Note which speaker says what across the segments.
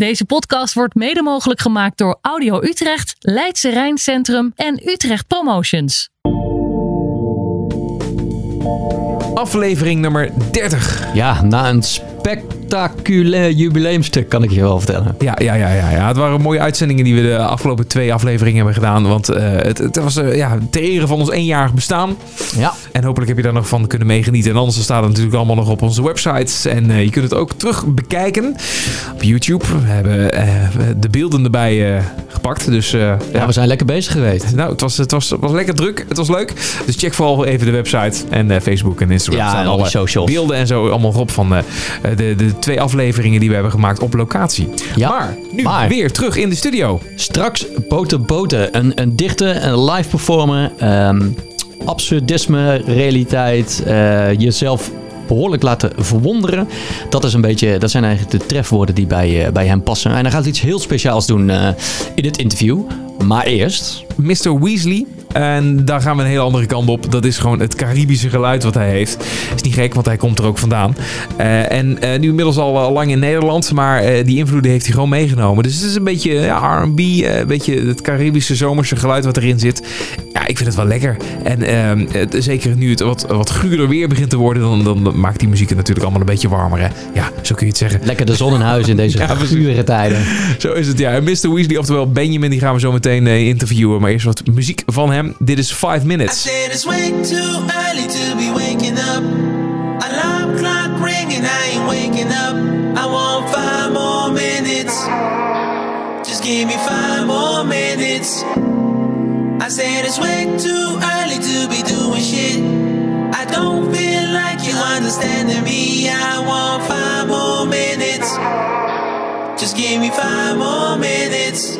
Speaker 1: Deze podcast wordt mede mogelijk gemaakt door Audio Utrecht, Leidse Rijncentrum en Utrecht Promotions.
Speaker 2: Aflevering nummer 30.
Speaker 3: Ja, na een spectaculair jubileumstuk kan ik je wel vertellen.
Speaker 2: Ja, ja, ja, ja, ja. Het waren mooie uitzendingen die we de afgelopen twee afleveringen hebben gedaan. Want eh, het, het was uh, ja, ter ere van ons eenjarig bestaan.
Speaker 3: Ja.
Speaker 2: En hopelijk heb je daar nog van kunnen meegenieten. En anders staat het natuurlijk allemaal nog op onze websites. En uh, je kunt het ook terug bekijken op YouTube. We hebben de beelden erbij gepakt. Dus,
Speaker 3: ja, ja, we zijn lekker bezig geweest.
Speaker 2: Nou, het was, het, was, het was lekker druk. Het was leuk. Dus check vooral even de website en Facebook en Instagram.
Speaker 3: Ja, en alle socials.
Speaker 2: Beelden en zo allemaal op van de, de twee afleveringen die we hebben gemaakt op locatie.
Speaker 3: Ja,
Speaker 2: maar nu
Speaker 3: maar.
Speaker 2: weer terug in de studio.
Speaker 3: Straks Boten Boten, een, een dichter, een live performer, um, absurdisme, realiteit, uh, jezelf behoorlijk laten verwonderen. Dat, is een beetje, dat zijn eigenlijk de trefwoorden die bij, uh, bij hem passen. En hij gaat iets heel speciaals doen uh, in het interview. Maar eerst...
Speaker 2: Mr. Weasley. En daar gaan we een hele andere kant op. Dat is gewoon het Caribische geluid wat hij heeft. Is niet gek, want hij komt er ook vandaan. Uh, en uh, nu inmiddels al uh, lang in Nederland. Maar die invloeden heeft hij gewoon meegenomen. Dus het is een beetje ja, R&B. een beetje het Caribische zomerse geluid wat erin zit. Ik vind het wel lekker. En ehm, zeker nu het wat, wat guurder weer begint te worden. Dan, dan maakt die muziek het natuurlijk allemaal een beetje warmer. Hè? Ja, zo kun je het zeggen.
Speaker 3: Lekker de zon in huis in deze ja, gure tijden.
Speaker 2: Zo is het, ja. En Mr. Weasley, oftewel Benjamin, die gaan we zo meteen interviewen. Maar eerst wat muziek van hem. Dit is 5 Minutes.
Speaker 4: I said it's way too early to be waking up. Alarm clock ringing, I ain't waking up. I want five more minutes. Just give me five more minutes. Said it's way too early to be doing shit. I don't feel like you understanding me. I want five more minutes. Just give me five more minutes.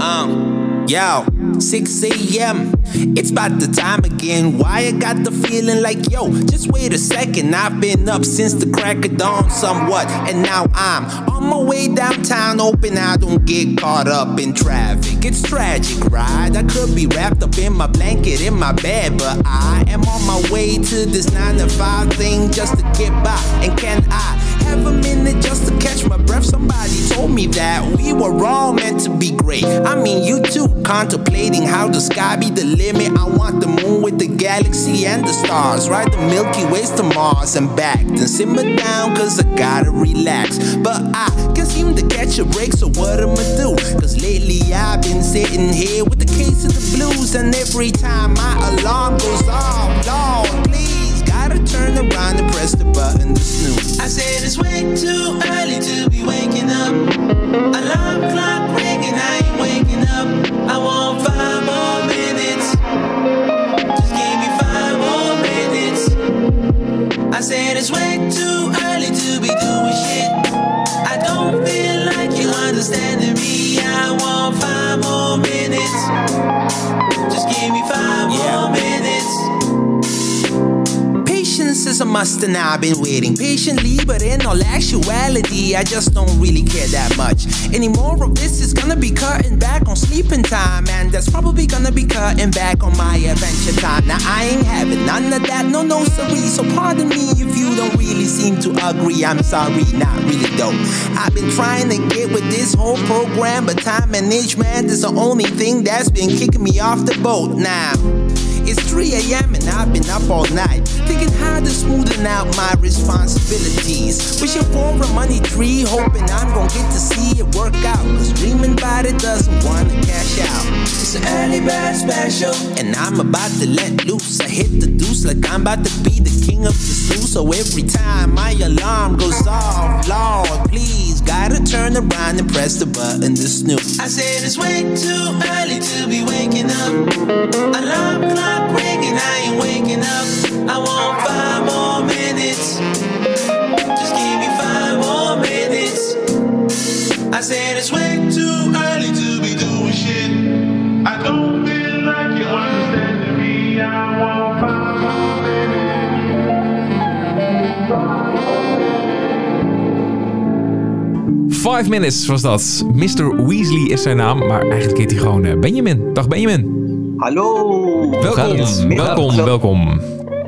Speaker 4: Um, yo. 6 a.m. It's about the time again. Why I got the feeling like, yo, just wait a second. I've been up since the crack of dawn, somewhat, and now I'm on my way downtown, hoping I don't get caught up in traffic. It's tragic, right? I could be wrapped up in my blanket in my bed, but I am on my way to this 9 to 5 thing just to get by. And can I? have a minute just to catch my breath. Somebody told me that we were all meant to be great. I mean, you too, contemplating how the sky be the limit. I want the moon with the galaxy and the stars. Ride the Milky Ways to Mars and back. Then simmer down, cause I gotta relax. But I can't seem to catch a break, so what I'ma do? Cause lately I've been sitting here with the case of the blues. And every time my alarm goes off, Lord, please, gotta turn around and press the button to snooze. I said it's way too early to be waking up. And I've been waiting patiently. But in all actuality, I just don't really care that much. Any more of this is gonna be cutting back on sleeping time, and that's probably gonna be cutting back on my adventure time. Now, I ain't having none of that, no, no, sorry. So, pardon me if you don't really seem to agree. I'm sorry, not really, though. I've been trying to get with this whole program, but time management is the only thing that's been kicking me off the boat now. It's 3 a.m. and I've been up all night Thinking how to smoothen out my responsibilities. Wishing for a money tree Hoping I'm gonna get to see it work out. Cause dreaming about it doesn't wanna cash out. It's an early bird special. And I'm about to let loose. I hit the deuce like I'm about to be the king of the snooze So every time my alarm goes off Lord, please Gotta turn around and press the button to snooze. I said it's way too early to be waking up. Alarm clock ringing, I ain't waking up. I want five more minutes. Just give me five more minutes. I said it's way too early to be doing shit. I don't feel like you understand me. I want five more minutes.
Speaker 2: Five Minutes was dat. Mr. Weasley is zijn naam, maar eigenlijk heet hij gewoon Benjamin. Dag Benjamin.
Speaker 5: Hallo.
Speaker 2: Welkom, welkom, welkom.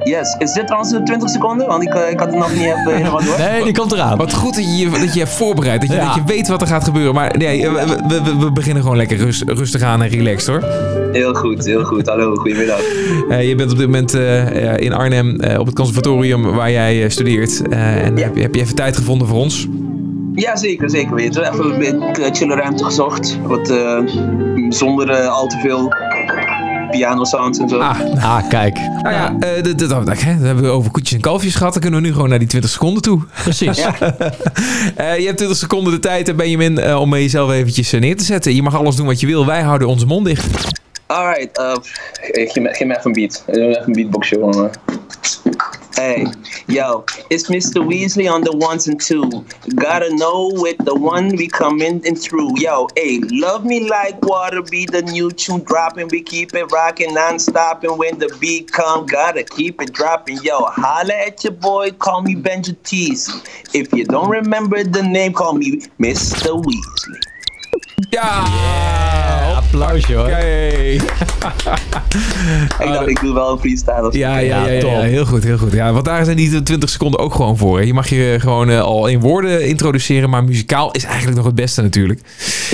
Speaker 5: Yes. Is dit trouwens de 20 seconden? Want ik, eh, ik had het nog niet even helemaal door.
Speaker 3: Nee, die komt eraan.
Speaker 2: Wat goed dat je dat je hebt voorbereid. Dat je,
Speaker 3: Ja.
Speaker 2: dat je weet wat er gaat gebeuren. Maar nee, we, we, we- we beginnen gewoon lekker rust, rustig aan en relaxed hoor.
Speaker 5: Heel goed, heel goed. Hallo, goedemiddag.
Speaker 2: Eh, je bent op dit moment eh, ja, in Arnhem eh, op het conservatorium waar jij eh, studeert. Eh, en
Speaker 5: Ja.
Speaker 2: heb, je- heb je even tijd gevonden voor ons?
Speaker 5: Ja, zeker, zeker. Weet je. Even een beetje eh, chille ruimte gezocht. Wat, eh, zonder eh, al te veel piano sounds en zo.
Speaker 2: Ah,
Speaker 3: Ah, kijk.
Speaker 2: nou ja, eh, dat, dat, dat, hè, dat hebben we over koetjes en kalfjes gehad. Dan kunnen we nu gewoon naar die 20 seconden toe.
Speaker 3: Precies.
Speaker 2: Eh, je hebt 20 seconden de tijd, eh, Benjamin, om jezelf eventjes neer te zetten. Je mag alles doen wat je wil. Wij houden onze mond dicht.
Speaker 5: Alright, uh, geef, me, geef me even een beat. Even een. Hey, yo, it's Mr. Weasley on the ones and two. Gotta know with the one we coming in through. Yo, hey, love me like water, be the new tune dropping. We keep it rocking, non-stopping. When the beat come, gotta keep it dropping. Yo, holla at your boy, call me Benja Teese. If you don't remember the name, call me Mr. Weasley.
Speaker 2: Ja!
Speaker 3: Applausje hoor.
Speaker 2: Oké.
Speaker 5: Ik dacht, ik doe wel een freestyle.
Speaker 2: Ja, ja, ja, ja, ja, heel goed, heel goed. Ja, want daar zijn die 20 seconden ook gewoon voor. hè. Je mag je gewoon eh, al in woorden introduceren, maar muzikaal is eigenlijk nog het beste natuurlijk.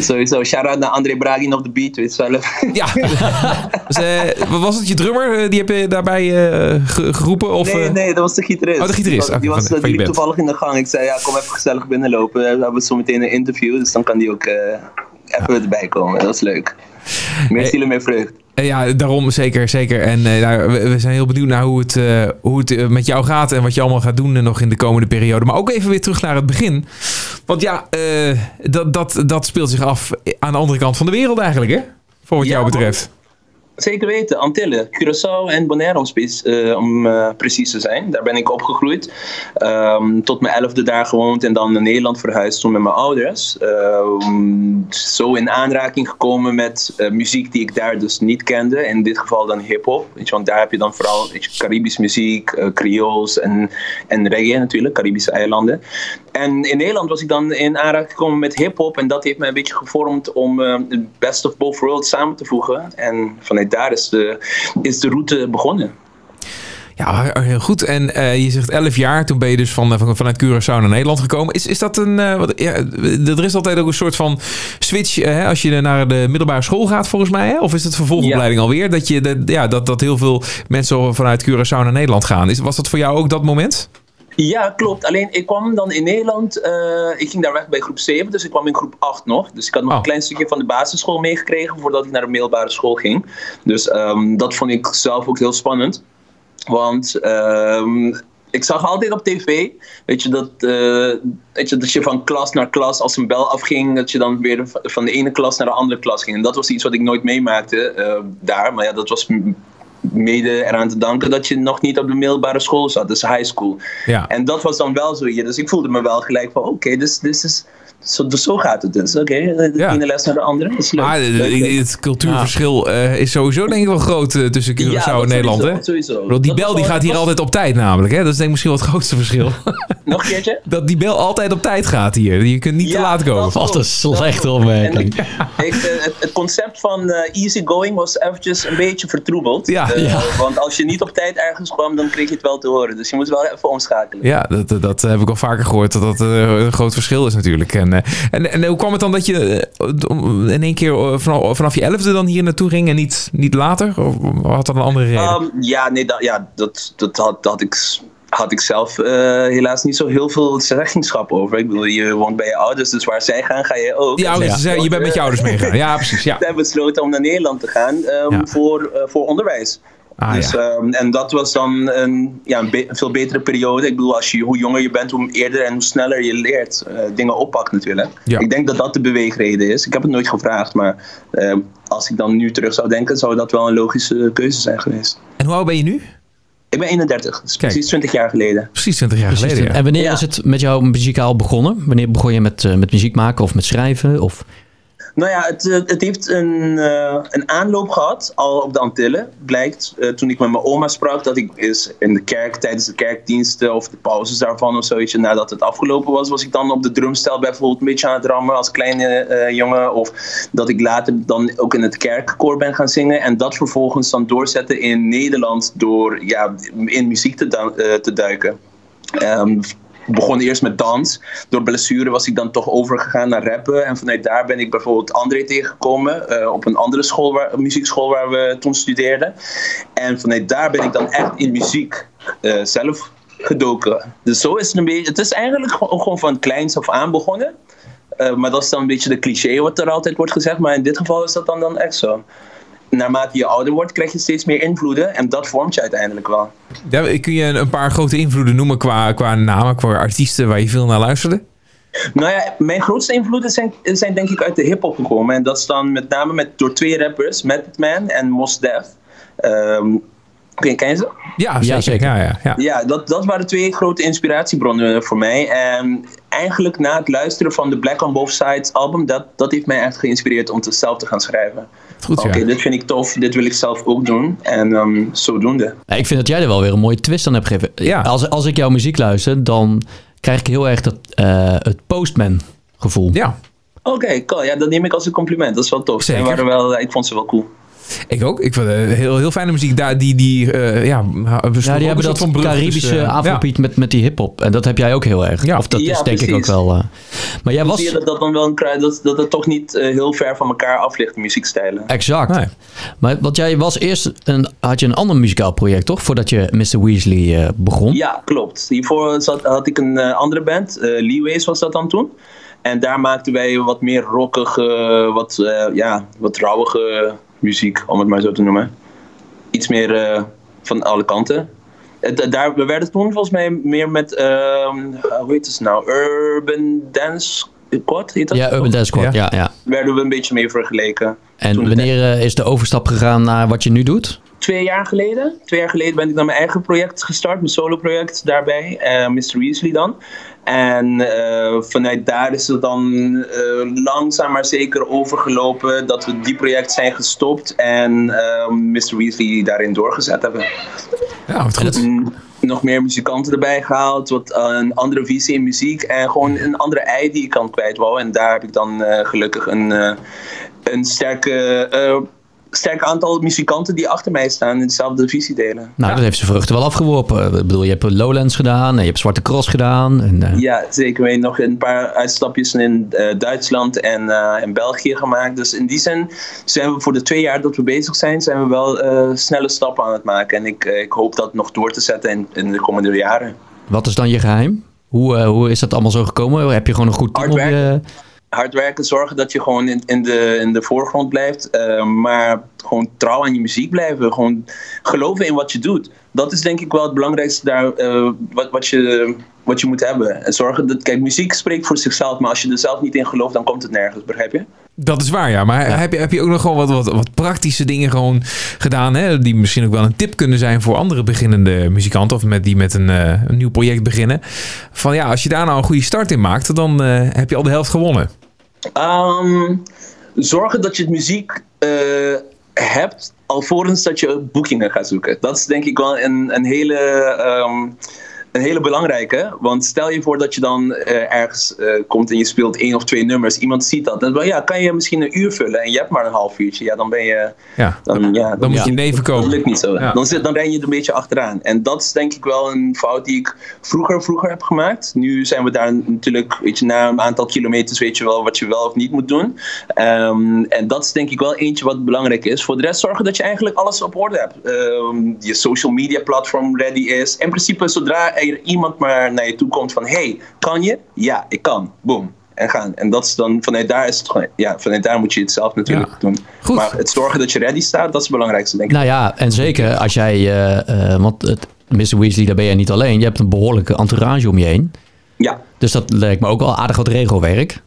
Speaker 5: Sowieso, shout-out naar André Bragin op de beat, weet je wel.
Speaker 2: Ja. dus, eh, wat was het je drummer? eh, Die heb je daarbij eh, ge- geroepen? Of,
Speaker 5: Nee,
Speaker 2: eh,
Speaker 5: nee, dat was de gitarist.
Speaker 2: Oh, de gitarist.
Speaker 5: Die, was,
Speaker 2: van
Speaker 5: die
Speaker 2: je
Speaker 5: liep toevallig in de gang. Ik zei, ja, kom even gezellig binnenlopen. We hebben zo meteen een interview, dus dan kan die ook eh, even erbij komen. Dat was leuk. Meer
Speaker 2: Hey.
Speaker 5: zielen, meer vreugd.
Speaker 2: Eh, Ja, daarom zeker, zeker. En eh, nou, we, we zijn heel benieuwd naar hoe het, eh, hoe het eh, met jou gaat en wat je allemaal gaat doen eh, nog in de komende periode. Maar ook even weer terug naar het begin. Want ja, eh, dat, dat, dat speelt zich af aan de andere kant van de wereld eigenlijk, hè? Voor wat
Speaker 5: Ja,
Speaker 2: jou betreft.
Speaker 5: Zeker weten, Antillen, Curaçao en Bonaire eh, om eh, precies te zijn. Daar ben ik opgegroeid. Ehm, tot mijn elfde daar gewoond en dan naar Nederland verhuisd toen met mijn ouders. Ehm, zo in aanraking gekomen met eh, muziek die ik daar dus niet kende. In dit geval dan hip-hop. Want daar heb je dan vooral Caribisch muziek, Creools en, en reggae natuurlijk, Caribische eilanden. En in Nederland was ik dan in aanraking gekomen met hip-hop. En dat heeft mij een beetje gevormd om eh, het best of both worlds samen te voegen. En vanuit daar is de, is de route begonnen.
Speaker 2: Ja, heel goed. En eh, je zegt 11 jaar, toen ben je dus van, van, vanuit Curaçao naar Nederland gekomen. Is, is dat een. eh, wat, ja, er is altijd ook een soort van switch eh, hè, als je naar de middelbare school gaat, volgens mij. Hè? Of is het vervolgopleiding alweer? Dat, je, dat, ja, dat, dat heel veel mensen vanuit Curaçao naar Nederland gaan. Is, was dat voor jou ook dat moment?
Speaker 5: Ja, klopt. Alleen ik kwam dan in Nederland. eh, ik ging daar weg bij groep 7, dus ik kwam in groep 8 nog. Dus ik had nog
Speaker 2: Oh.
Speaker 5: een klein stukje van de basisschool meegekregen voordat ik naar de middelbare school ging. Dus ehm, dat vond ik zelf ook heel spannend. Want ehm, ik zag altijd op tv, weet je, dat, eh, weet je, dat je van klas naar klas, als een bel afging, dat je dan weer van de ene klas naar de andere klas ging. En dat was iets wat ik nooit meemaakte eh, daar. Maar ja, dat was mede eraan te danken dat je nog niet op de middelbare school zat, dus high school.
Speaker 2: Ja.
Speaker 5: En dat was dan wel zo hier. Dus ik voelde me wel gelijk van, oké, dus dit is... Zo, dus zo gaat het dus. Oké, de
Speaker 2: Ja.
Speaker 5: ene les naar de andere. Dat is leuk.
Speaker 2: Maar eh,
Speaker 5: Leuk, leuk.
Speaker 2: het cultuurverschil eh, is sowieso denk ik wel groot eh, tussen Curaçao
Speaker 5: Ja,
Speaker 2: en Nederland.
Speaker 5: sowieso,
Speaker 2: hè?
Speaker 5: sowieso.
Speaker 2: Bedoel, Die
Speaker 5: Dat
Speaker 2: bel die gaat hier
Speaker 5: was-
Speaker 2: altijd op tijd namelijk. Hè? Dat is denk ik misschien wel het grootste verschil.
Speaker 5: Nog een keertje?
Speaker 2: dat die bel altijd op tijd gaat hier. Je kunt niet te laat komen.
Speaker 5: dat
Speaker 3: Wat een slechte opmerking.
Speaker 5: Ik, het, het concept van eh, easy going was eventjes een beetje vertroebeld.
Speaker 2: Ja.
Speaker 3: Ja.
Speaker 5: Want als je niet op tijd ergens kwam, dan kreeg je het wel te horen. Dus je moest wel even omschakelen.
Speaker 2: Ja, dat, dat, dat heb ik al vaker gehoord. Dat dat een groot verschil is natuurlijk. En, eh, en, en hoe kwam het dan dat je eh, in één keer eh, vanaf, vanaf je elfde dan hier naartoe ging en niet, niet later? Of had dat een andere reden?
Speaker 5: Ehm, ja, nee, dat, ja, dat, dat had, dat ik had ik zelf eh, helaas niet zo heel veel zeggenschap over. Ik bedoel, je woont bij je ouders, dus waar zij gaan, ga je ook.
Speaker 2: ja,
Speaker 5: zij
Speaker 2: ze zei, je bent met je ouders meegegaan. Ja, precies. Ja.
Speaker 5: Zij hebben besloten om naar Nederland te gaan
Speaker 2: Ja.
Speaker 5: voor, voor onderwijs.
Speaker 2: Ah,
Speaker 5: dus,
Speaker 2: ja.
Speaker 5: ehm, en dat was dan een, ja, een, be- een veel betere periode. Ik bedoel, als je, hoe jonger je bent, hoe eerder en hoe sneller je leert. eh, dingen oppakt natuurlijk.
Speaker 2: Ja.
Speaker 5: Ik denk dat dat de beweegreden is. Ik heb het nooit gevraagd, maar ehm, als ik dan nu terug zou denken, zou dat wel een logische keuze zijn geweest.
Speaker 2: En hoe oud ben je nu?
Speaker 5: Ik ben 31, dus
Speaker 2: Kijk.
Speaker 5: precies 20 jaar geleden.
Speaker 2: Precies 20 jaar
Speaker 3: Precies.
Speaker 2: geleden. ja.
Speaker 3: En wanneer
Speaker 5: Ja.
Speaker 3: is het met jou muzikaal begonnen? Wanneer begon je met, eh, met muziek maken of met schrijven? Of...
Speaker 5: Nou ja, het, eh, het heeft een, eh, een aanloop gehad, al op de Antillen. Blijkt, eh, toen ik met mijn oma sprak, dat ik is in de kerk, tijdens de kerkdiensten of de pauzes daarvan of zoiets, nadat het afgelopen was, was ik dan op de drumstel bijvoorbeeld een beetje aan het rammen als kleine jongen. Of dat ik later dan ook in het kerkkoor ben gaan zingen. En dat vervolgens dan doorzetten in Nederland door ja, in muziek te, te duiken. Ehm, begon eerst met dans. Door blessure was ik dan toch overgegaan naar rappen. En vanuit daar ben ik bijvoorbeeld André tegengekomen. eh, op een andere school waar, muziekschool waar we toen studeerden. En vanuit daar ben ik dan echt in muziek eh, zelf gedoken. Dus zo is het een beetje. Het is eigenlijk gewoon van kleins af aan begonnen. Eh, maar dat is dan een beetje de cliché wat er altijd wordt gezegd. Maar in dit geval is dat dan, dan echt zo. Naarmate je ouder wordt, krijg je steeds meer invloeden. En dat vormt je uiteindelijk wel.
Speaker 2: Ja, kun je een, paar grote invloeden noemen qua, qua namen, qua artiesten waar je veel naar luisterde?
Speaker 5: Nou ja, mijn grootste invloeden zijn, zijn denk ik uit de hip-hop gekomen. En dat is dan met name met, door twee rappers, Method Man en Mos Def. Ehm, ken, ken je ze?
Speaker 2: Ja, zeker.
Speaker 3: zeker.
Speaker 2: Ja, ja, ja.
Speaker 5: Ja, dat, dat waren twee grote inspiratiebronnen voor mij. En eigenlijk na het luisteren van de Black on Both Sides album, dat, dat heeft mij echt geïnspireerd om het zelf te gaan schrijven.
Speaker 2: Goed,
Speaker 5: Oké,
Speaker 2: ja.
Speaker 5: dit vind ik tof, dit wil ik zelf ook doen. En ehm, zodoende.
Speaker 3: Ja, ik vind dat jij er wel weer een mooie twist aan hebt gegeven.
Speaker 2: Ja.
Speaker 3: Als, als ik jouw muziek luister, dan krijg ik heel erg dat, eh, het postman gevoel.
Speaker 2: Ja,
Speaker 5: Oké, cool. Ja, dat neem ik als een compliment. Dat is wel tof.
Speaker 2: Zeker.
Speaker 5: En waren wel, ik vond ze wel cool.
Speaker 2: Ik ook. Ik vond het heel, heel fijne muziek. Daar, die, die, eh, ja,
Speaker 3: Ja, die hebben dat
Speaker 2: van brug
Speaker 3: Caribische
Speaker 2: tussen, eh,
Speaker 3: afrobeat met, met die hip-hop. En dat heb jij ook heel erg.
Speaker 2: Ja.
Speaker 3: Of dat
Speaker 5: Ja,
Speaker 3: is denk ik ook wel. eh, maar jij
Speaker 5: Dan
Speaker 3: was.
Speaker 5: zie je dat dat dan wel een dat, dat het toch niet eh, heel ver van elkaar af ligt, de muziekstijlen.
Speaker 3: Exact.
Speaker 2: Nee.
Speaker 3: Maar want jij was eerst een, had je een ander muzikaal project, toch? Voordat je Mr. Weasley eh, begon.
Speaker 5: Ja, klopt. Hiervoor zat, had ik een eh, andere band, eh Leeways was dat dan toen. En daar maakten wij wat meer rockige, wat, eh, ja, wat rauwige muziek, om het maar zo te noemen. Iets meer eh, van alle kanten. Het, eh, daar, we werden toen volgens mij meer met, ehm, hoe heet het nou, Urban Dance Squad, heet dat?
Speaker 3: Ja, Urban Dance Squad.
Speaker 2: Ja.
Speaker 3: Ja. Ja,
Speaker 5: Werden we een beetje mee vergeleken.
Speaker 3: En wanneer eh, is de overstap gegaan naar wat je nu doet?
Speaker 5: Twee jaar geleden. Twee jaar geleden ben ik dan mijn eigen project gestart, mijn solo-project daarbij, eh Mr. Weasley dan. En eh, vanuit daar is het dan eh, langzaam maar zeker overgelopen dat we die project zijn gestopt en Mr. Weasley daarin doorgezet hebben.
Speaker 2: Ja, wat goed.
Speaker 5: Mm, Nog meer muzikanten erbij gehaald, wat een andere visie in muziek en gewoon een andere ei die ik kan kwijt wou. En daar heb ik dan gelukkig een, een sterke, sterk aantal muzikanten die achter mij staan en dezelfde visie delen.
Speaker 3: Nou, dat heeft zijn vruchten wel afgeworpen. Ik bedoel, je hebt Lowlands gedaan, en je hebt Zwarte Cross gedaan. En, eh,
Speaker 5: Ja, zeker. We hebben nog een paar uitstapjes in eh, Duitsland en eh, in België gemaakt. Dus in die zin zijn we voor de twee jaar dat we bezig zijn, zijn we wel eh, snelle stappen aan het maken. En ik, ik hoop dat nog door te zetten in, in de komende jaren.
Speaker 3: Wat is dan je geheim? Hoe, eh, hoe is dat allemaal zo gekomen? Heb je gewoon een goed team
Speaker 5: Hard
Speaker 3: op je...
Speaker 5: Hard werken, zorgen dat je gewoon in, in, de, in de voorgrond blijft. eh, maar gewoon trouw aan je muziek blijven. Gewoon geloven in wat je doet. Dat is denk ik wel het belangrijkste daar, eh, wat, wat, je, wat je moet hebben. En zorgen dat, kijk, muziek spreekt voor zichzelf. Maar als je er zelf niet in gelooft, dan komt het nergens. Begrijp je?
Speaker 2: Dat is waar, ja. Maar Heb, je, heb je ook nog gewoon wat, wat, wat praktische dingen gewoon gedaan, hè? Die misschien ook wel een tip kunnen zijn voor andere beginnende muzikanten of met die met een, eh, een nieuw project beginnen. Van ja, als je daar nou een goede start in maakt, dan heb je al de helft gewonnen.
Speaker 5: Ehm, zorgen dat je het muziek eh, hebt alvorens dat je boekingen gaat zoeken. Dat is denk ik wel een, een hele. ehm, een hele belangrijke, want stel je voor dat je dan eh, ergens eh, komt en je speelt één of twee nummers, iemand ziet dat, dan ja, kan je misschien een uur vullen en je hebt maar een half uurtje, ja, dan ben je,
Speaker 2: Ja,
Speaker 5: dan, ja,
Speaker 2: dan moet je neven
Speaker 5: dat
Speaker 2: kopen.
Speaker 5: lukt niet zo.
Speaker 2: Ja.
Speaker 5: Dan, zit, dan ren je er een beetje achteraan. En dat is denk ik wel een fout die ik vroeger, vroeger heb gemaakt. Nu zijn we daar natuurlijk, weet je, na een aantal kilometers weet je wel wat je wel of niet moet doen. Ehm, en dat is denk ik wel eentje wat belangrijk is. Voor de rest zorgen dat je eigenlijk alles op orde hebt. Ehm, je social media platform ready is. In principe, zodra er iemand maar naar je toe komt van, hey, kan je? Ja, ik kan. Boom. En gaan. En dat is dan, vanuit daar is het gewoon, ja, vanuit daar moet je het zelf natuurlijk
Speaker 2: Ja.
Speaker 5: doen.
Speaker 2: Goed.
Speaker 5: Maar het zorgen dat je ready staat, dat is het belangrijkste, denk ik.
Speaker 3: Nou ja, en zeker als jij... eh, eh, want het, Mr. Weasley, daar ben je niet alleen. Je hebt een behoorlijke entourage om je heen.
Speaker 5: Ja,
Speaker 3: Dus dat lijkt me ook wel aardig wat regelwerk.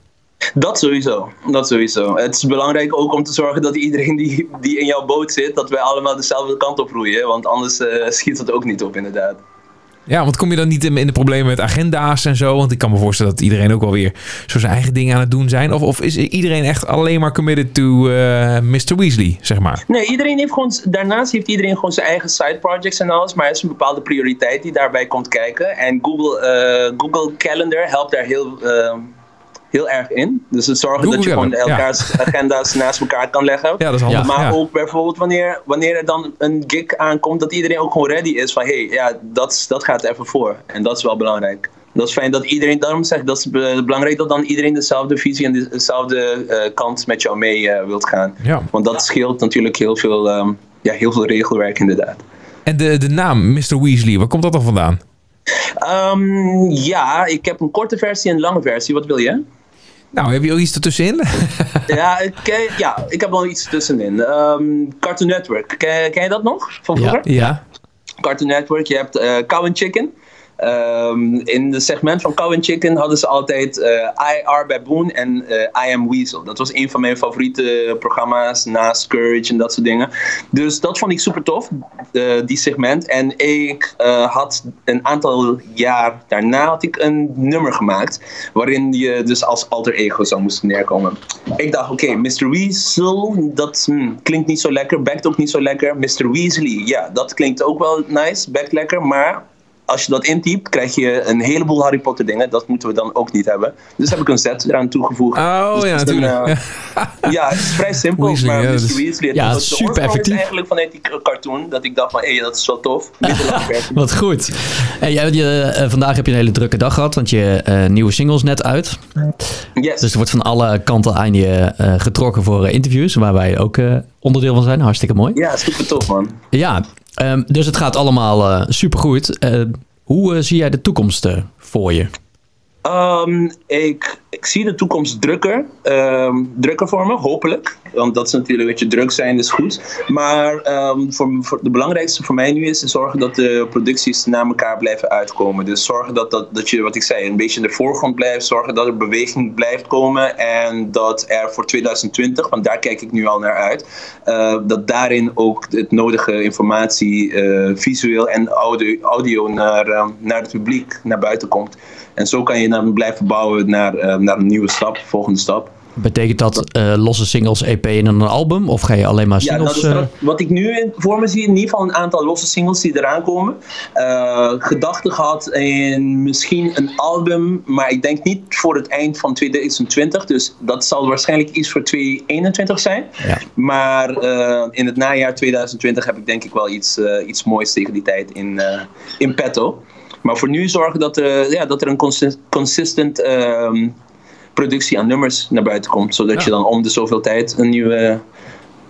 Speaker 5: dat sowieso. Dat sowieso. Het is belangrijk ook om te zorgen dat iedereen die, die in jouw boot zit, dat wij allemaal dezelfde kant op roeien. Want anders eh, schiet het ook niet op, inderdaad.
Speaker 2: Ja, want kom je dan niet in, de problemen met agenda's en zo? Want ik kan me voorstellen dat iedereen ook wel weer zo zijn eigen dingen aan het doen zijn. Of, of is iedereen echt alleen maar committed to eh, Mr. Weasley, zeg maar?
Speaker 5: Nee, iedereen heeft gewoon, daarnaast heeft iedereen gewoon zijn eigen side projects en alles. Maar er is een bepaalde prioriteit die daarbij komt kijken. En Google, eh, Google Calendar helpt daar heel, eh, heel erg in. Dus het zorgen
Speaker 2: Google
Speaker 5: dat je gewoon
Speaker 2: ja.
Speaker 5: elkaars agenda's naast elkaar kan leggen.
Speaker 2: Ja, dat is handig.
Speaker 5: Maar
Speaker 2: ja.
Speaker 5: ook bijvoorbeeld wanneer, wanneer er dan een gig aankomt, dat iedereen ook gewoon ready is van hé, hey, ja, dat, dat gaat even voor. En dat is wel belangrijk. Dat is fijn dat iedereen, daarom zeg ik, dat is be- belangrijk dat dan iedereen dezelfde visie en dezelfde eh, kant met jou mee eh, wilt gaan.
Speaker 2: Ja.
Speaker 5: Want dat scheelt natuurlijk heel veel, ehm, ja, heel veel regelwerk inderdaad.
Speaker 2: En de, de naam Mr. Weasley, waar komt dat dan vandaan?
Speaker 5: Ehm, ja, ik heb een korte versie en een lange versie. Wat wil je?
Speaker 2: Nou, heb je ook iets ertussenin?
Speaker 5: ja, ik, ja, ik heb wel iets tussenin. Ehm, Cartoon Network, ken, ken je dat nog van
Speaker 3: Ja.
Speaker 5: vroeger?
Speaker 2: ja.
Speaker 5: Cartoon Network, je hebt eh Cow and Chicken. Ehm, in het segment van Cow and Chicken hadden ze altijd eh I Are Baboon en eh, I Am Weasel. Dat was een van mijn favoriete programma's naast Courage en dat soort dingen. Dus dat vond ik super tof, eh, die segment. En ik eh, had een aantal jaar daarna had ik een nummer gemaakt. Waarin je dus als alter ego zou moest neerkomen. Ik dacht, oké, Mr. Weasel, dat hmm, klinkt niet zo lekker. Backt ook niet zo lekker. Mr. Weasley, ja, dat klinkt ook wel nice. Backt lekker, maar als je dat intypt, krijg je een heleboel Harry Potter dingen. Dat moeten we dan ook niet hebben. Dus heb ik een Z eraan toegevoegd.
Speaker 2: Oh
Speaker 5: Dus
Speaker 2: ja, natuurlijk.
Speaker 5: eh, ja, het is vrij simpel.
Speaker 2: Weasley,
Speaker 5: maar
Speaker 2: ja, dus-
Speaker 5: Weasley, het
Speaker 3: Ja, super effectief.
Speaker 5: eigenlijk vanuit die cartoon. Dat ik dacht van, hé, dat is wel tof.
Speaker 3: Wat goed. En jij, je, eh, vandaag heb je een hele drukke dag gehad, want je eh, nieuwe singles net uit.
Speaker 5: Yes.
Speaker 3: Dus er wordt van alle kanten aan je getrokken voor interviews, waar wij ook onderdeel van zijn. Hartstikke mooi.
Speaker 5: Ja, super tof man.
Speaker 3: Ja, ehm, dus het gaat allemaal eh supergoed. Eh, hoe eh, zie jij de toekomst voor je?
Speaker 5: Ehm, ik, ik zie de toekomst drukker, ehm, drukker voor me, hopelijk. Want dat is natuurlijk, weet je, druk zijn is goed. Maar ehm, voor, de belangrijkste voor mij nu is zorgen dat de producties naar elkaar blijven uitkomen. Dus zorgen dat, dat, dat je, wat ik zei, een beetje in de voorgrond blijft. Zorgen dat er beweging blijft komen. En dat er voor 2020, want daar kijk ik nu al naar uit, eh, dat daarin ook het nodige informatie, eh, visueel en audio, naar, eh, naar het publiek naar buiten komt. En zo kan je dan blijven bouwen naar, naar een nieuwe stap, volgende stap.
Speaker 3: Betekent dat eh, losse singles, EP en dan een album? Of ga je alleen maar
Speaker 5: Ja,
Speaker 3: singles...
Speaker 5: dat is
Speaker 3: eh,
Speaker 5: wat- ik nu in- voor me zie, in ieder geval een aantal losse singles die eraan komen. Eh, gedachten gehad in misschien een album, maar ik denk niet voor het eind van 2020. Dus dat zal waarschijnlijk iets voor 2021 zijn.
Speaker 3: Ja.
Speaker 5: Maar in het najaar 2020 heb ik denk ik wel iets, iets moois tegen die tijd in, in petto. Maar voor nu zorgen dat, er ja, dat er een consist- consistent ehm, productie aan nummers naar buiten komt. Zodat
Speaker 2: Ja.
Speaker 5: je dan om de zoveel tijd een nieuwe,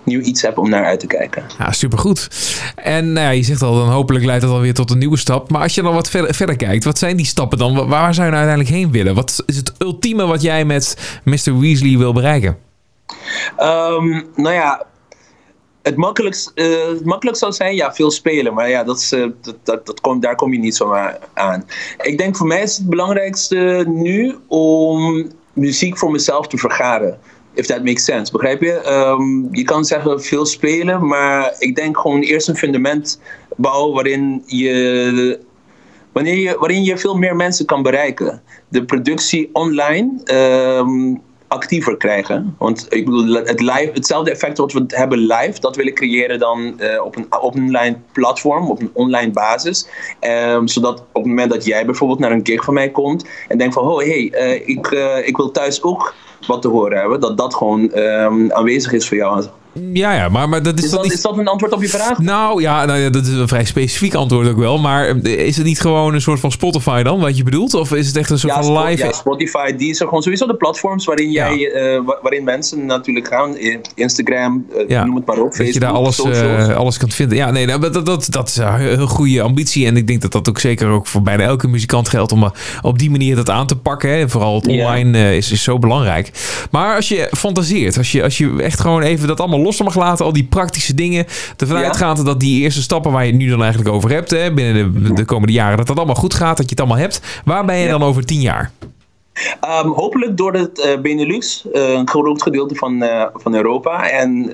Speaker 5: nieuw iets hebt om naar uit te kijken.
Speaker 2: Ja, supergoed. En nou ja, je zegt al, dan hopelijk leidt dat alweer tot een nieuwe stap. Maar als je dan wat verder, verder kijkt, wat zijn die stappen dan? Wa- Waar zou je nou uiteindelijk heen willen? Wat is het ultieme wat jij met Mr. Weasley wil bereiken?
Speaker 5: Ehm, nou ja, het makkelijkst, eh, het makkelijkst zou zijn, ja, veel spelen. Maar ja, dat is, eh, dat, dat, dat komt, daar kom je niet zomaar aan. Ik denk voor mij is het belangrijkste nu om muziek voor mezelf te vergaren. If that makes sense, begrijp je? Ehm, je kan zeggen veel spelen, maar ik denk gewoon eerst een fundament bouwen waarin je wanneer je, waarin je veel meer mensen kan bereiken. De productie online ehm, actiever krijgen. Want ik bedoel, het live, hetzelfde effect wat we hebben live, dat willen creëren dan eh, op een op een online platform, op een online basis. Ehm, zodat op het moment dat jij bijvoorbeeld naar een gig van mij komt en denkt van, oh hey, eh, ik, eh, ik wil thuis ook wat te horen hebben, dat dat gewoon ehm, aanwezig is voor jou.
Speaker 2: Ja, ja, maar, maar dat is,
Speaker 5: Is
Speaker 2: dan
Speaker 5: dat,
Speaker 2: niet...
Speaker 5: is dat een antwoord op je vraag?
Speaker 2: Nou ja, nou ja, dat is een vrij specifiek antwoord ook wel. Maar eh, is het niet gewoon een soort van Spotify dan, wat je bedoelt? Of is het echt een soort
Speaker 5: Ja,
Speaker 2: van live...
Speaker 5: ja, Spotify, Deezer, gewoon sowieso de platforms waarin, jij, eh, wa- waarin mensen natuurlijk gaan. Instagram, eh, noem het maar op.
Speaker 2: Dat je daar alles, eh, alles kan vinden. Ja, nee, dat, dat, dat, dat is een goede ambitie. En ik denk dat dat ook zeker ook voor bijna elke muzikant geldt om op die manier dat aan te pakken. Hè. Vooral het online is, is zo belangrijk. Maar als je fantaseert, als je, als je echt gewoon even dat allemaal los mag laten, al die praktische dingen, ervan
Speaker 5: Ja.
Speaker 2: uitgaat dat die eerste stappen waar je het nu dan eigenlijk over hebt, hè, binnen de, de komende jaren, dat dat allemaal goed gaat, dat je het allemaal hebt. Waar ben je
Speaker 5: Ja.
Speaker 2: dan over tien jaar?
Speaker 5: Ehm, hopelijk door het eh, Benelux, eh, een groot gedeelte van, eh, van Europa. En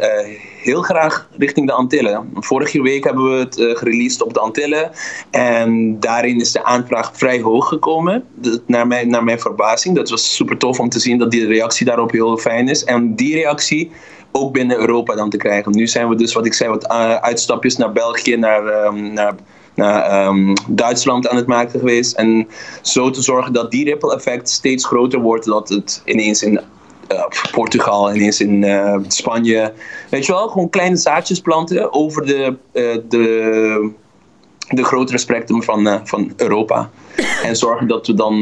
Speaker 5: heel graag richting de Antillen. Vorige week hebben we het gereleased op de Antillen. En daarin is de aanvraag vrij hoog gekomen. Dat- naar, mijn, naar mijn verbazing. Dat was super tof om te zien dat die reactie daarop heel fijn is. En die reactie ook binnen Europa dan te krijgen. Nu zijn we dus, wat ik zei, wat uitstapjes naar België, naar, ehm, naar, naar ehm, Duitsland aan het maken geweest. En zo te zorgen dat die ripple effect steeds groter wordt. Dat het ineens in eh, Portugal, ineens in eh, Spanje. Weet je wel, gewoon kleine zaadjes planten over de, eh, de, de grotere spectrum van, van Europa. En zorgen dat we dan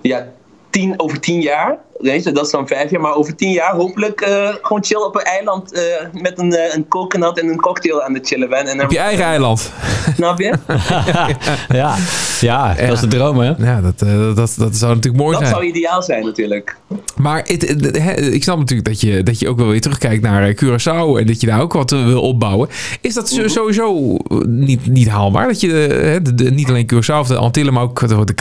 Speaker 5: ja, tien, over tien jaar, weet je, dat is dan vijf jaar, maar over tien jaar hopelijk eh, gewoon chill op een eiland eh, met een, eh, een coconut en een cocktail aan het chillen ben. En
Speaker 2: Op je eigen eiland.
Speaker 5: Snap je?
Speaker 3: ja. ja, dat is de droom, hè?
Speaker 2: Ja, dat, eh, dat, dat zou natuurlijk mooi
Speaker 5: Dat
Speaker 2: zijn.
Speaker 5: zou ideaal zijn natuurlijk.
Speaker 2: Maar het, het- hè, ik snap natuurlijk dat je, dat je ook wel weer terugkijkt naar Curaçao en dat je daar ook wat wil opbouwen. Is dat zo- sowieso niet, niet haalbaar? Dat je hè, de, de- niet alleen Curaçao of de Antillen, maar ook de, de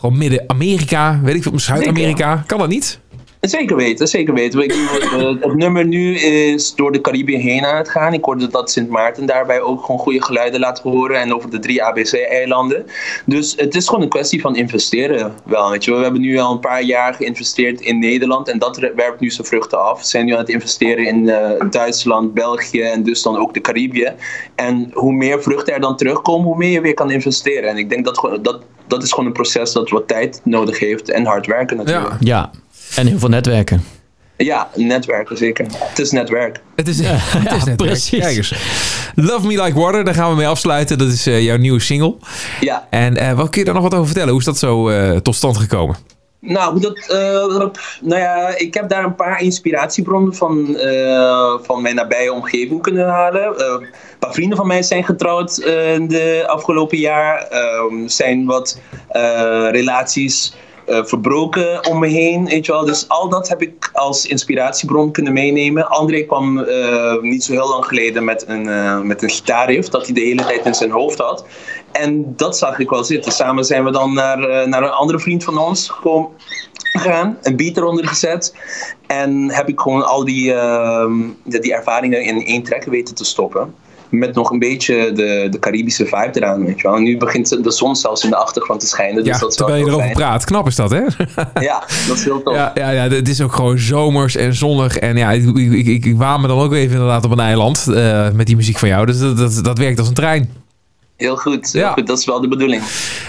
Speaker 2: gewoon Midden-Amerika, weet ik veel, Zuid-Amerika. Kan dat niet?
Speaker 5: Zeker weten, zeker weten. Ik, eh, het nummer nu is door de Caribië heen aan het gaan. Ik hoorde dat Sint Maarten daarbij ook gewoon goede geluiden laat horen. En over de drie ABC-eilanden. Dus het is gewoon een kwestie van investeren. Wel, weet je. We hebben nu al een paar jaar geïnvesteerd in Nederland. En dat werpt nu zijn vruchten af. We zijn nu aan het investeren in eh, Duitsland, België en dus dan ook de Caribië. En hoe meer vruchten er dan terugkomen, hoe meer je weer kan investeren. En ik denk dat dat, dat is gewoon een proces dat wat tijd nodig heeft. En hard werken natuurlijk.
Speaker 2: Ja.
Speaker 3: Ja. En heel veel netwerken.
Speaker 5: Ja, netwerken zeker. Het is netwerk.
Speaker 2: Het is, het is net
Speaker 3: precies.
Speaker 2: Kijk eens. Love Me Like Water, daar gaan we mee afsluiten. Dat is eh, jouw nieuwe single.
Speaker 5: Ja,
Speaker 2: En eh, wat kun je daar nog wat over vertellen? Hoe is dat zo eh, tot stand gekomen?
Speaker 5: nou, dat, eh, nou ja, ik heb daar een paar inspiratiebronnen van, eh, van mijn nabije omgeving kunnen halen. Eh, een paar vrienden van mij zijn getrouwd eh, in de afgelopen jaar. Ehm, zijn wat eh, relaties eh, verbroken om me heen. Weet je wel. Dus al dat heb ik als inspiratiebron kunnen meenemen. André kwam eh, niet zo heel lang geleden met een, eh, met een dat hij de hele tijd in zijn hoofd had. En dat zag ik wel zitten. Samen zijn we dan naar, naar een andere vriend van ons gewoon gegaan, een beat eronder gezet. En heb ik gewoon al die, die, ervaringen in één track weten te stoppen. Met nog een beetje de, de Caribische vibe eraan, weet je wel. En nu begint de zon zelfs in de achtergrond te schijnen. Dus
Speaker 2: ja,
Speaker 5: dat is wel
Speaker 2: terwijl je erover
Speaker 5: fijn.
Speaker 2: praat. Knap is dat, hè?
Speaker 5: Ja, dat is heel tof.
Speaker 2: Ja, ja, ja, het is ook gewoon zomers en zonnig. En ja, ik, ik, ik, waan me dan ook even inderdaad op een eiland eh, met die muziek van jou. Dus dat, dat, dat werkt als een trein.
Speaker 5: Heel goed, heel
Speaker 2: Ja.
Speaker 5: goed. Dat is wel de bedoeling.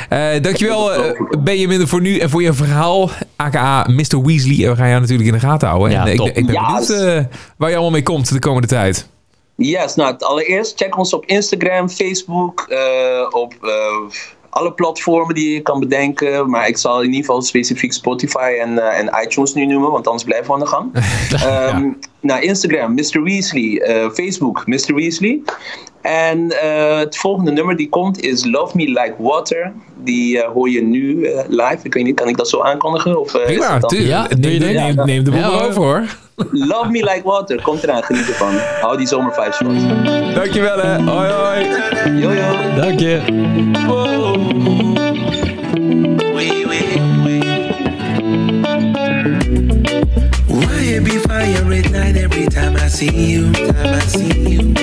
Speaker 2: Eh, dankjewel eh, Benjamin voor nu en voor je verhaal. AKA Mr. Weasley. En we gaan jou natuurlijk in de gaten houden.
Speaker 3: Ja,
Speaker 2: en,
Speaker 3: top.
Speaker 2: ik, ben- ik ben
Speaker 5: Yes.
Speaker 2: benieuwd eh, waar je allemaal mee komt de komende tijd.
Speaker 5: Yes, nou, allereerst check ons op Instagram, Facebook, eh, op eh, alle platformen die je kan bedenken. Maar ik zal in ieder geval specifiek Spotify en, eh, en iTunes nu noemen, want anders blijven we aan de gang. Ehm Nou, Instagram, Mr. Weasley. eh, Facebook, Mr. Weasley. En eh, het volgende nummer die komt is Love Me Like Water. Die hoor je nu live. Ik weet niet, kan ik dat zo aankondigen? Of, eh,
Speaker 2: Prima,
Speaker 5: dan-.
Speaker 3: Ja,
Speaker 2: neem, de boel
Speaker 3: Ja,
Speaker 2: over hoor.
Speaker 5: Love Me Like Water, komt eraan, geniet ervan. Hou die zomervibes vast.
Speaker 2: Dankjewel hè. Hoi hoi.
Speaker 5: Yo yo.
Speaker 3: Dank je.
Speaker 4: Why it be fire at night every time I see you? Time I see you.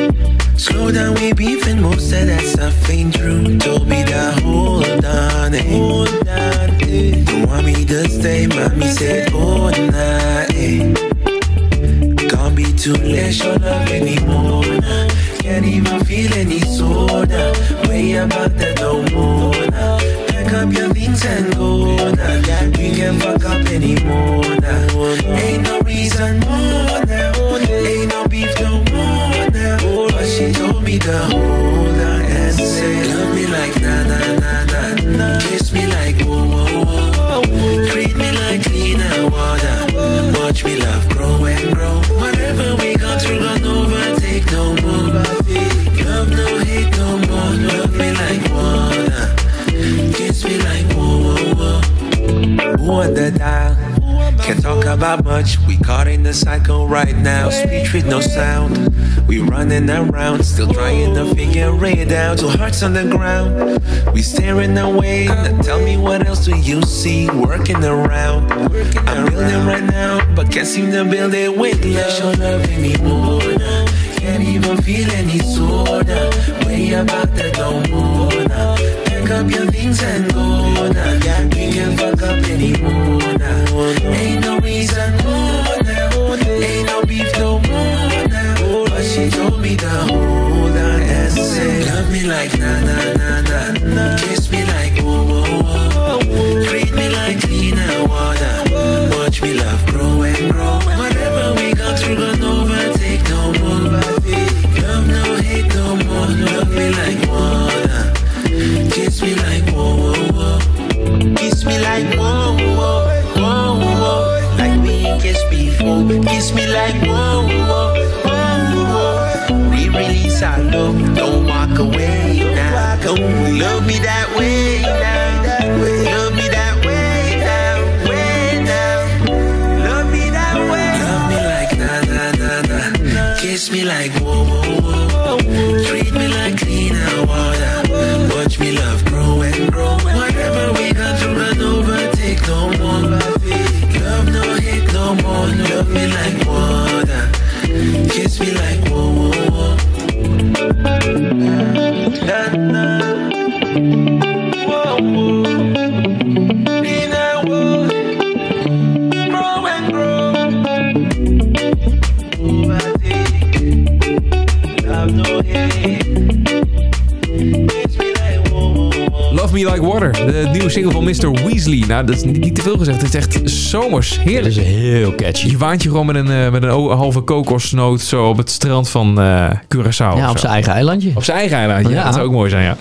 Speaker 4: Slow down, we beefing. Most of that stuff ain't true. Told me that hold on, eh. hold on. Eh. Don't want me to stay, mommy said, oh nah. Eh. Can't be too late, show love anymore. nah. Can't even feel any soda. Way about that no more. Pack up your things and go. Nah. We can't fuck up anymore. Nah. Ain't no reason more now. Ain't no beef no more now. But she told me to hold on and say, Love me like na na na na. Kiss me like on the dial? Can talk about much. We caught in the cycle right now. Speech with no sound. We running around, still trying to figure it out. Two hearts on the ground. We staring away. Now tell me what else do you see? Working around. I'm building right now, but can't seem to build it with love. Show love anymore. Can't even feel any sorta. Way about that no more. Pack up your things and go now. Yeah, we can fuck up anymore now. Ain't no reason more now. Ain't no beef no more now. But she told me to hold on and say, Love me like na na na na. Kiss me like Kiss me like whoa whoa whoa whoa. Re-release our love. Don't walk away now. Love me that way now. Love me that way. Way now. Love me that way. Love me like na na na na. Kiss me like Love me like
Speaker 2: Nou, dat is niet, niet te veel gezegd. Het is echt zomers.
Speaker 3: Dat
Speaker 2: Heerlijk.
Speaker 3: is heel catchy.
Speaker 2: Je waant je gewoon met een, eh, met een halve kokosnoot zo op het strand van eh Curaçao.
Speaker 3: Ja, op zijn eigen eilandje.
Speaker 2: Op zijn eigen eilandje. Ja. Dat zou ook mooi zijn, ja.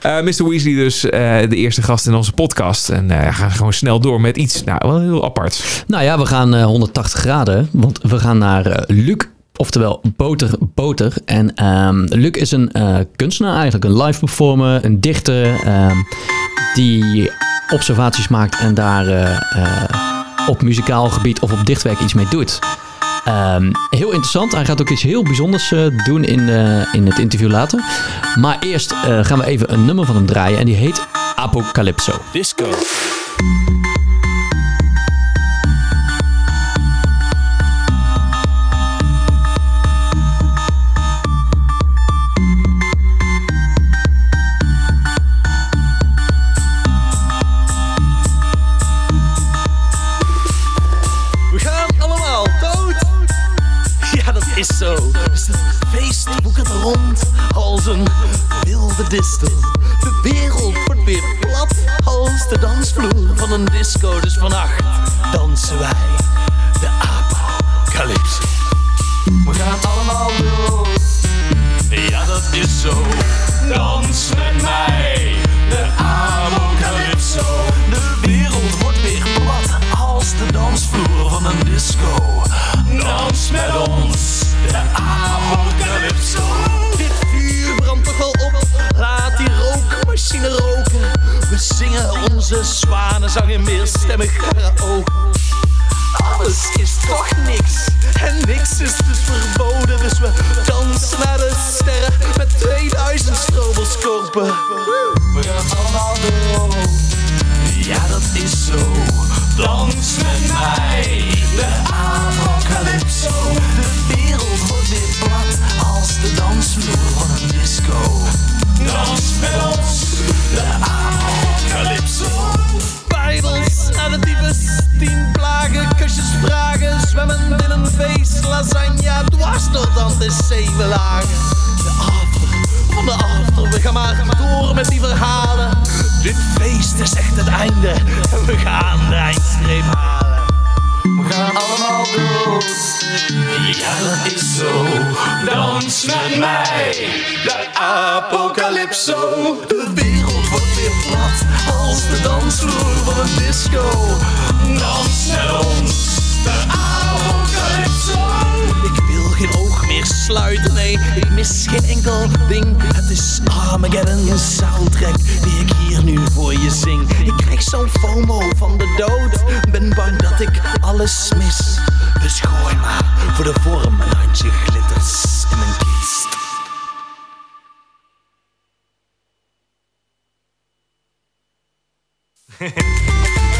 Speaker 2: Eh, Mr. Weasley dus de eerste gast in onze podcast. En we gaan gewoon snel door met iets, nou, wel heel apart.
Speaker 3: Nou ja, we gaan eh, 180 graden, want we gaan naar Luc, oftewel Boter Boter. En ehm, Luc is een kunstenaar eigenlijk, een live performer, een dichter, ehm, die observaties maakt en daar eh, eh, op muzikaal gebied of op dichtwerk iets mee doet. Ehm, heel interessant. Hij gaat ook iets heel bijzonders eh, doen in, in het interview later. Maar eerst gaan we even een nummer van hem draaien en die heet Apocalypso.
Speaker 6: Disco.
Speaker 7: Is zo. Feest boekert rond als een wilde distel. De wereld wordt weer plat als de dansvloer van een disco. Dus vannacht dansen wij de apocalypse. We gaan allemaal dood. Ja, dat is zo. Dans met mij, de apocalypso. De wereld wordt weer plat als de dansvloer van een disco. Dans met ons, de apocalypso. Dit vuur brandt toch wel op, laat die rookmachine roken. We zingen onze zwanenzang in meerstemmig karaoke. Alles is toch niks en niks is dus verboden. Dus we dansen naar de sterren met 2000 stroboscopen. We gaan allemaal door. Ja, dat is zo. Dans met mij, de apocalypso. De wereld wordt weer plat als de dansvloer van een disco. Dans met ons, de. Ik wil geen oog meer sluiten, nee, ik mis geen enkel ding. Het is Armageddon soundtrack die ik hier nu voor je zing. Ik krijg zo'n FOMO van de dood. Ben bang dat ik alles mis. Dus gooi maar voor de vorm een handje glitters in een kist.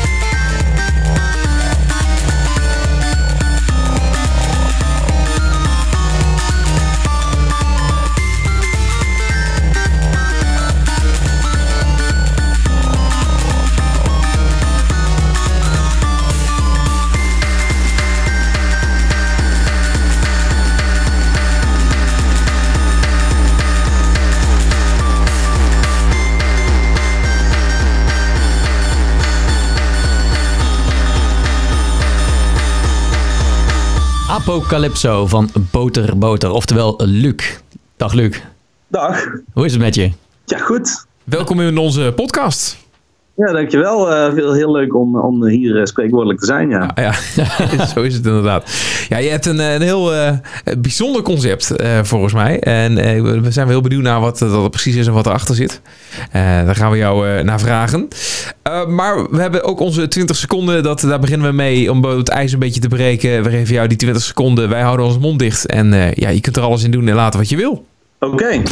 Speaker 3: Apocalypso van Boter Boter, oftewel Luc. Dag Luc,
Speaker 6: Dag.
Speaker 3: hoe is het met je?
Speaker 6: Ja, goed.
Speaker 2: Welkom in onze podcast.
Speaker 6: Ja, dankjewel. Eh heel, leuk om, om hier eh, spreekwoordelijk te zijn, ja.
Speaker 2: Ah, ja, zo is het inderdaad. Ja, je hebt een, eh, een heel bijzonder concept volgens mij. En we zijn wel heel benieuwd naar wat dat precies is en wat erachter zit. Daar gaan we jou naar vragen. Maar we hebben ook onze 20 seconden. Dat, daar beginnen we mee om het ijs een beetje te breken. We geven jou die 20 seconden. Wij houden onze mond dicht. En ja, je kunt er alles in doen en laten wat je wil.
Speaker 6: Oké.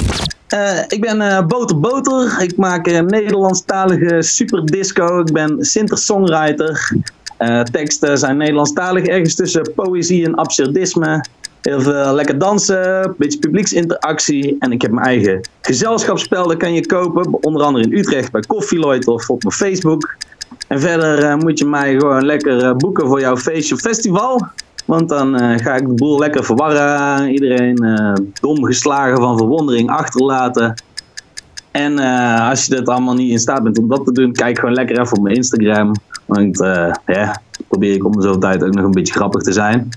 Speaker 6: Eh, ik ben eh, Boter Boter. Ik maak eh, Nederlandstalige superdisco. Ik ben singer-songwriter. Eh, teksten zijn Nederlandstalig, ergens tussen poëzie en absurdisme. Heel veel lekker dansen, een beetje publieksinteractie. En ik heb mijn eigen gezelschapsspel, dat kan je kopen. Onder andere in Utrecht bij Coffeeloid of op mijn Facebook. En verder moet je mij gewoon lekker boeken voor jouw feestje of festival. Want dan eh, ga ik de boel lekker verwarren. Iedereen eh dom geslagen van verwondering achterlaten. En eh, als je dat allemaal niet in staat bent om dat te doen, kijk gewoon lekker even op mijn Instagram. Want eh, ja, probeer ik om de zoveel tijd ook nog een beetje grappig te zijn.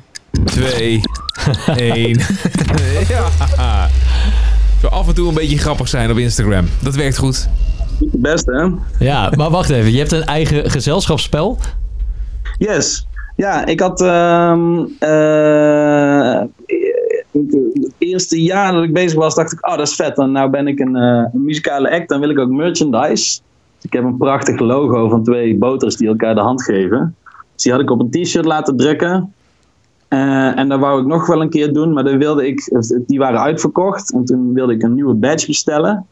Speaker 2: Twee, één. ja. Zo af en toe een beetje grappig zijn op Instagram. Dat werkt goed.
Speaker 6: Het beste, hè?
Speaker 3: Ja, maar wacht even, je hebt een eigen gezelschapsspel?
Speaker 6: Yes. Ja, ik had ehm, eh, het eerste jaar dat ik bezig was, dacht ik, oh dat is vet. En nou ben ik een, eh, een muzikale act, dan wil ik ook merchandise. Dus ik heb een prachtig logo van twee boters die elkaar de hand geven. Dus die had ik op een t-shirt laten drukken. Eh, en dat wou ik nog wel een keer doen, maar dan wilde ik, die waren uitverkocht. En toen wilde ik een nieuwe badge bestellen.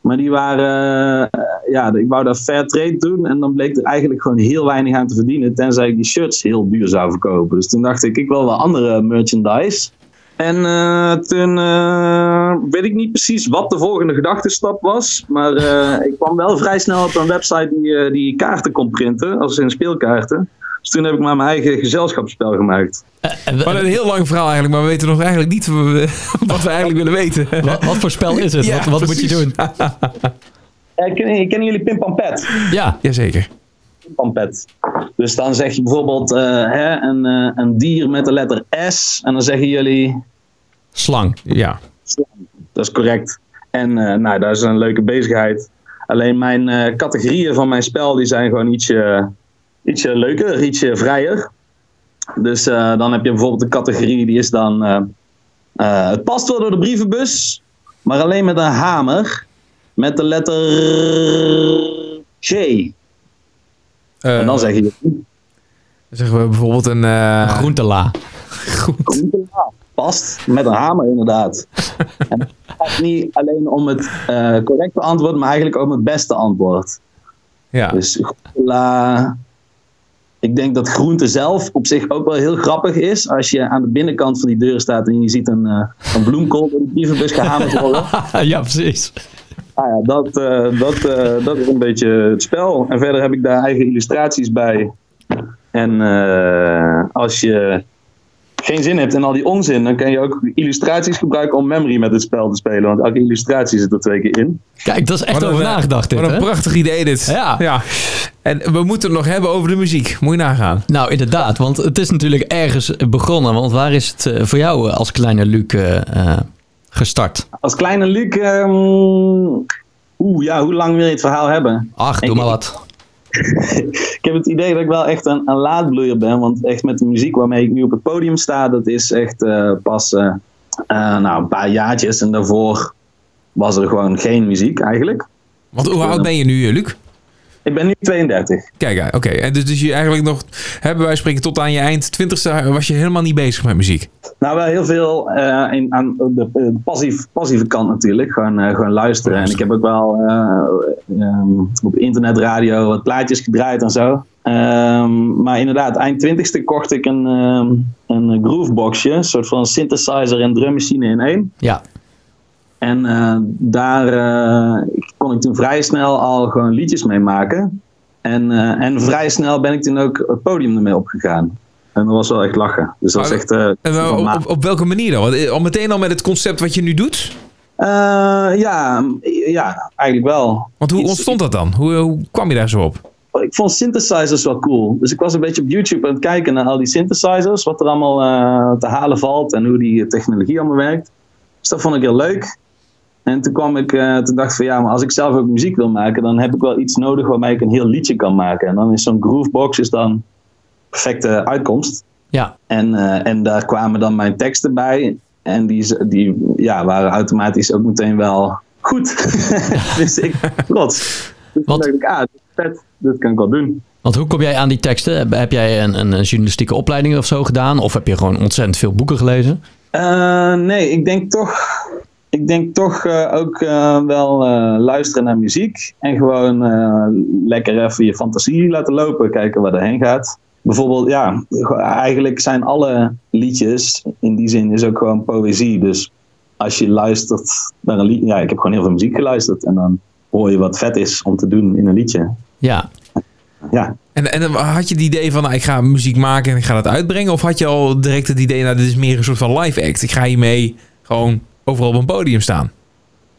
Speaker 6: Maar die waren, ja, ik wou dat fair trade doen. En dan bleek er eigenlijk gewoon heel weinig aan te verdienen. Tenzij ik die shirts heel duur zou verkopen. Dus toen dacht ik, ik wil wel andere merchandise. En eh, toen eh, weet ik niet precies wat de volgende gedachtenstap was. Maar eh, ik kwam wel vrij snel op een website die, eh, die kaarten kon printen. Als in speelkaarten. Dus toen heb ik maar mijn eigen gezelschapsspel gemaakt.
Speaker 2: Hadden een heel lang verhaal eigenlijk, maar we weten nog eigenlijk niet wat we, wat we eigenlijk willen weten.
Speaker 3: wat, wat voor spel is het?
Speaker 2: Ja,
Speaker 3: wat wat moet je doen?
Speaker 6: Eh, kennen, kennen jullie Pim Pam Pet?
Speaker 3: Ja,
Speaker 2: Jazeker.
Speaker 6: Dus dan zeg je bijvoorbeeld eh, hè, een, eh, een dier met de letter S. En dan zeggen jullie,
Speaker 3: slang.
Speaker 2: Ja.
Speaker 6: dat is correct. En eh, nou, dat is een leuke bezigheid. Alleen mijn eh, categorieën van mijn spel die zijn gewoon ietsje, ietsje leuker, ietsje vrijer. Dus eh, dan heb je bijvoorbeeld een categorie die is dan... eh, eh, het past wel door de brievenbus, maar alleen met een hamer. Met de letter J.
Speaker 2: Eh,
Speaker 6: En dan zeg je...
Speaker 2: zeggen we bijvoorbeeld een... eh,
Speaker 3: Groentela.
Speaker 6: Ja, past met een hamer inderdaad. en het gaat niet alleen om het eh, correcte antwoord, maar eigenlijk om het beste antwoord.
Speaker 2: ja.
Speaker 6: Dus groentela. Ik denk dat groente zelf op zich ook wel heel grappig is. Als je aan de binnenkant van die deur staat en je ziet een, eh, een bloemkool door de brievenbus gehamerd worden.
Speaker 3: ja, precies.
Speaker 6: Ah ja, dat, eh, dat, eh, dat is een beetje het spel. En verder heb ik daar eigen illustraties bij. En eh, als je geen zin hebt in al die onzin, dan kan je ook illustraties gebruiken om memory met het spel te spelen. Want elke illustratie zit er twee keer in.
Speaker 3: Kijk, dat is echt
Speaker 2: Wat
Speaker 3: over
Speaker 2: een,
Speaker 3: nagedacht dit,
Speaker 2: Wat een
Speaker 3: hè?
Speaker 2: prachtig idee dit.
Speaker 3: Ja.
Speaker 2: ja. En we moeten het nog hebben over de muziek. Moet je nagaan.
Speaker 3: Nou, inderdaad, want het is natuurlijk ergens begonnen. Want waar is het voor jou als kleine Luc gestart?
Speaker 6: Als kleine Luc, ehm, oeh ja, hoe lang wil je het verhaal hebben?
Speaker 3: Ach, doe
Speaker 6: Ik-
Speaker 3: maar wat.
Speaker 6: ik heb het idee dat ik wel echt een, een laadbloeier ben. Want echt met de muziek waarmee ik nu op het podium sta, dat is echt eh, pas eh, Eh, nou, een paar jaartjes en daarvoor was er gewoon geen muziek eigenlijk.
Speaker 2: Want hoe oud ben je nu, Luc?
Speaker 6: Ik ben nu 32.
Speaker 2: Kijk, oké. En dus, dus je eigenlijk nog, hebben wij spreken tot aan je eind twintigste, was je helemaal niet bezig met muziek?
Speaker 6: Nou, wel heel veel eh, in, aan de, de passief, passieve kant natuurlijk. Gewoon, eh, gewoon luisteren. En ik heb ook wel eh, ehm, op internetradio wat plaatjes gedraaid en zo. Ehm, maar inderdaad, eind twintigste kocht ik een, ehm, een grooveboxje. Een soort van synthesizer en drummachine in één.
Speaker 3: Ja,
Speaker 6: En eh, daar eh, kon ik toen vrij snel al gewoon liedjes mee maken. En, eh, en vrij snel ben ik toen ook het podium ermee opgegaan. En dat was wel echt lachen. Dus dat was echt...
Speaker 2: En op, op, op welke manier dan? Want, Al meteen al met het concept wat je nu doet?
Speaker 6: Ja, ja, eigenlijk wel.
Speaker 2: Want hoe
Speaker 6: Iets-
Speaker 2: ontstond dat dan? Hoe, hoe kwam je daar zo op?
Speaker 6: Ik vond synthesizers wel cool. Dus ik was een beetje op YouTube aan het kijken naar al die synthesizers. Wat er allemaal te halen valt en hoe die technologie allemaal werkt. Dus dat vond ik heel leuk. En toen kwam ik, eh, toen dacht ik van ja, maar als ik zelf ook muziek wil maken, dan heb ik wel iets nodig waarmee ik een heel liedje kan maken. En dan is zo'n groovebox is dan perfecte uitkomst.
Speaker 3: ja.
Speaker 6: En, eh, en daar kwamen dan mijn teksten bij. En die, die ja, waren automatisch ook meteen wel goed. dus ik trots. Dus toen dacht ik, ah, dit is vet. Dit kan ik wel doen.
Speaker 3: Want hoe kom jij aan die teksten? Heb- jij een, een journalistieke opleiding of zo gedaan? Of heb je gewoon ontzettend veel boeken gelezen?
Speaker 6: Eh, nee, ik denk toch, ik denk toch eh, ook eh, wel eh, luisteren naar muziek. En gewoon eh, lekker even je fantasie laten lopen. Kijken waar erheen gaat. Bijvoorbeeld, ja, eigenlijk zijn alle liedjes, in die zin is ook gewoon poëzie. Dus als je luistert naar een lied, ja, ik heb gewoon heel veel muziek geluisterd. En dan hoor je wat vet is om te doen in een liedje.
Speaker 3: Ja,
Speaker 6: Ja,
Speaker 2: En, en had je het idee van, nou, ik ga muziek maken en ik ga dat uitbrengen? Of had je al direct het idee, nou, dit is meer een soort van live act. Ik ga hiermee gewoon overal op een podium staan.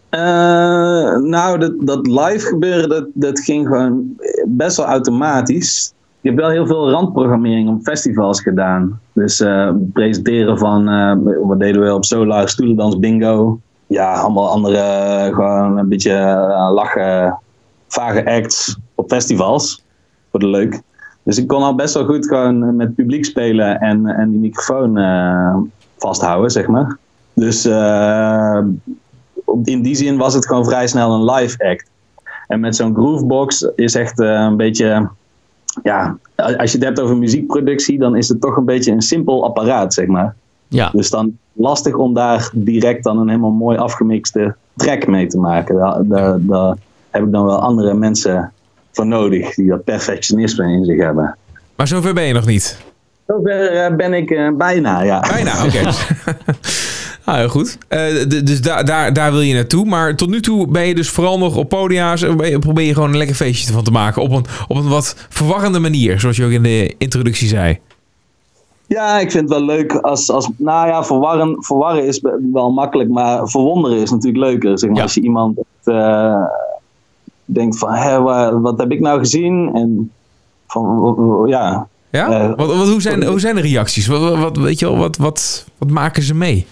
Speaker 6: Eh, nou, dat, dat live gebeuren, dat, dat ging gewoon best wel automatisch. Ik heb wel heel veel randprogrammering op festivals gedaan. Dus eh, presenteren van, eh, wat deden we op Solar, Stoelendans, Bingo. Ja, allemaal andere, gewoon een beetje lachen, vage acts op festivals. Voor de leuk. Dus ik kon al best wel goed gewoon met publiek spelen en, en die microfoon vasthouden, zeg maar. Dus eh, in die zin was het gewoon vrij snel een live act. En met zo'n groovebox is echt eh, een beetje. Ja, als je het hebt over muziekproductie, dan is het toch een beetje een simpel apparaat, zeg maar.
Speaker 3: ja.
Speaker 6: Dus dan lastig om daar direct dan een helemaal mooi afgemixte track mee te maken. Daar, daar, daar heb ik dan wel andere mensen voor nodig die dat perfectionisme in zich hebben.
Speaker 2: Maar zover ben je nog niet.
Speaker 6: Zover eh, ben ik bijna, ja.
Speaker 2: Bijna, oké. nou, heel goed. Eh, dus daar, daar, daar wil je naartoe. Maar tot nu toe ben je dus vooral nog op podia's. en ben je- Probeer je gewoon een lekker feestje van te maken. Op een, op een wat verwarrende manier. Zoals je ook in de introductie zei.
Speaker 6: Ja, ik vind het wel leuk als, als nou ja, verwarren, verwarren is wel makkelijk, maar verwonderen is natuurlijk leuker. Zeg maar,
Speaker 3: Ja.
Speaker 6: Als je iemand eh, denkt van, hé, wa- wat heb ik nou gezien? En van, ja,
Speaker 2: Ja?
Speaker 6: Eh,
Speaker 2: wat, wat, hoe, zijn, hoe zijn de reacties? Wat, wat- weet je wel, wat, wat, wat maken ze mee?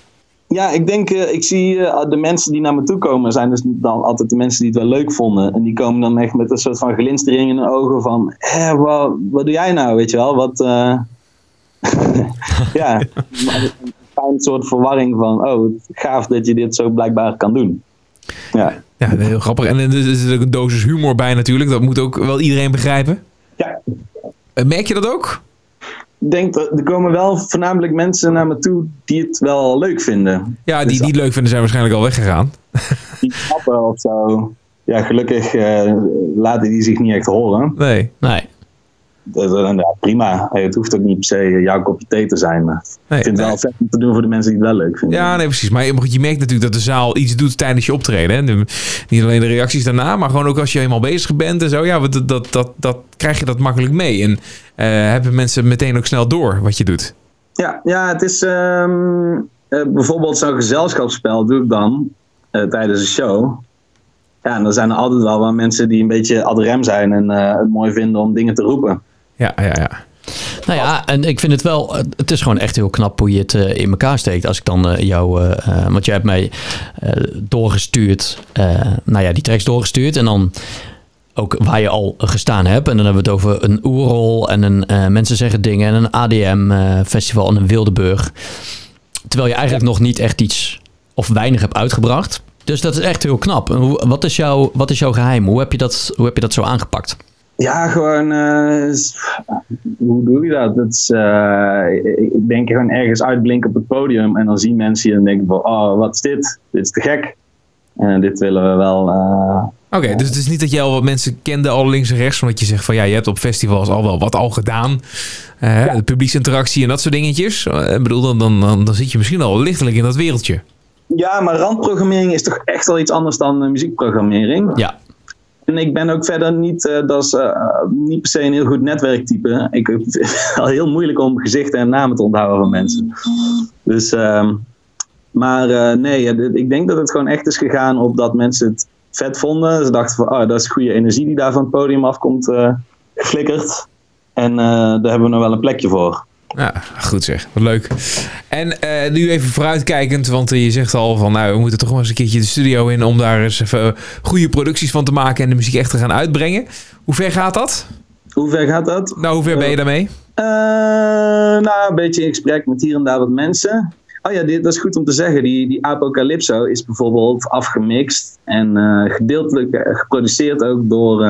Speaker 6: Ja, ik denk, eh, ik zie eh, de mensen die naar me toe komen, zijn dus dan altijd de mensen die het wel leuk vonden. En die komen dan echt met een soort van glinstering in hun ogen van, hé, wat, wat doe jij nou, weet je wel? Wat, eh, ja, een fijn soort verwarring van, oh, gaaf dat je dit zo blijkbaar kan doen. Ja.
Speaker 2: Ja, heel grappig. En er is ook een dosis humor bij natuurlijk. Dat moet ook wel iedereen begrijpen.
Speaker 6: Ja,
Speaker 2: Merk je dat ook?
Speaker 6: Ik denk dat er komen wel voornamelijk mensen naar me toe die het wel leuk vinden.
Speaker 2: Ja, die
Speaker 6: Dus-
Speaker 2: die het leuk vinden zijn waarschijnlijk al weggegaan.
Speaker 6: Die snappen of zo. Ja, gelukkig eh, laten die zich niet echt horen.
Speaker 2: Nee.
Speaker 3: Nee.
Speaker 6: Prima. Het hoeft ook niet per se jouw kopje thee te zijn. Maar
Speaker 2: nee.
Speaker 6: ik vind het wel vet om te doen voor de mensen die het wel leuk vinden.
Speaker 2: Ja, nee, precies. Maar je, merkt natuurlijk dat de zaal iets doet tijdens je optreden. Hè? Niet alleen de reacties daarna, maar gewoon ook als je eenmaal bezig bent en zo. Ja, dat, dat, dat, dat krijg je dat makkelijk mee. En eh, hebben mensen meteen ook snel door wat je doet.
Speaker 6: Ja, ja het is ehm, eh, bijvoorbeeld zo'n gezelschapsspel doe ik dan eh, tijdens een show. Ja, en dan zijn er altijd wel wel mensen die een beetje ad rem zijn en het mooi vinden om dingen te roepen.
Speaker 2: Ja, ja, ja.
Speaker 3: Nou ja, en ik vind het wel, het is gewoon echt heel knap hoe je het eh, in elkaar steekt. Als ik dan eh, jou, eh, want jij hebt mij doorgestuurd, nou ja, die tracks doorgestuurd en dan ook waar je al gestaan hebt. En dan hebben we het over een Oerol en een Mensen Zeggen Dingen en een ADM-festival en een Wildeburg. Terwijl je eigenlijk nog niet echt iets of weinig hebt uitgebracht. Dus dat is echt heel knap. Wat is, jouw, wat is jouw geheim? Hoe heb je dat, hoe heb je dat zo aangepakt?
Speaker 6: Ja, gewoon. eh, hoe doe je dat? dat is, eh, ik denk gewoon ergens uitblinken op het podium. En dan zien mensen je en denken: van, Oh, wat is dit? Dit is te gek. En dit willen we wel. eh,
Speaker 2: Oké, dus het is niet dat jij al wat mensen kende al links en rechts. Omdat je zegt van ja, je hebt op festivals al wel wat al gedaan. Eh, De publieksinteractie en dat soort dingetjes. Ik bedoel, dan, dan, dan, dan zit je misschien al lichtelijk in dat wereldje.
Speaker 6: Ja, maar randprogrammering is toch echt wel iets anders dan muziekprogrammering.
Speaker 3: Ja,
Speaker 6: En ik ben ook verder niet, eh, dat is, eh, niet per se een heel goed netwerktype. Ik vind het al heel moeilijk om gezichten en namen te onthouden van mensen. Dus, ehm, maar eh, nee, ik denk dat het gewoon echt is gegaan op dat mensen het vet vonden. Ze dachten van, oh, dat is goede energie die daar van het podium afkomt geflikkerd. En daar hebben we nog wel een plekje voor.
Speaker 2: Ja, goed zeg. Wat leuk. En eh, nu even vooruitkijkend, want eh, je zegt al van nou, we moeten toch wel eens een keertje de studio in om daar eens even eh, goede producties van te maken en de muziek echt te gaan uitbrengen. Hoe ver gaat dat?
Speaker 6: Hoe ver gaat dat?
Speaker 2: Nou, hoe ver ben je daarmee?
Speaker 6: Nou, een beetje in gesprek met hier en daar wat mensen. Oh ja, dit, dat is goed om te zeggen. Die, die Apocalypso is bijvoorbeeld afgemixt en gedeeltelijk geproduceerd ook door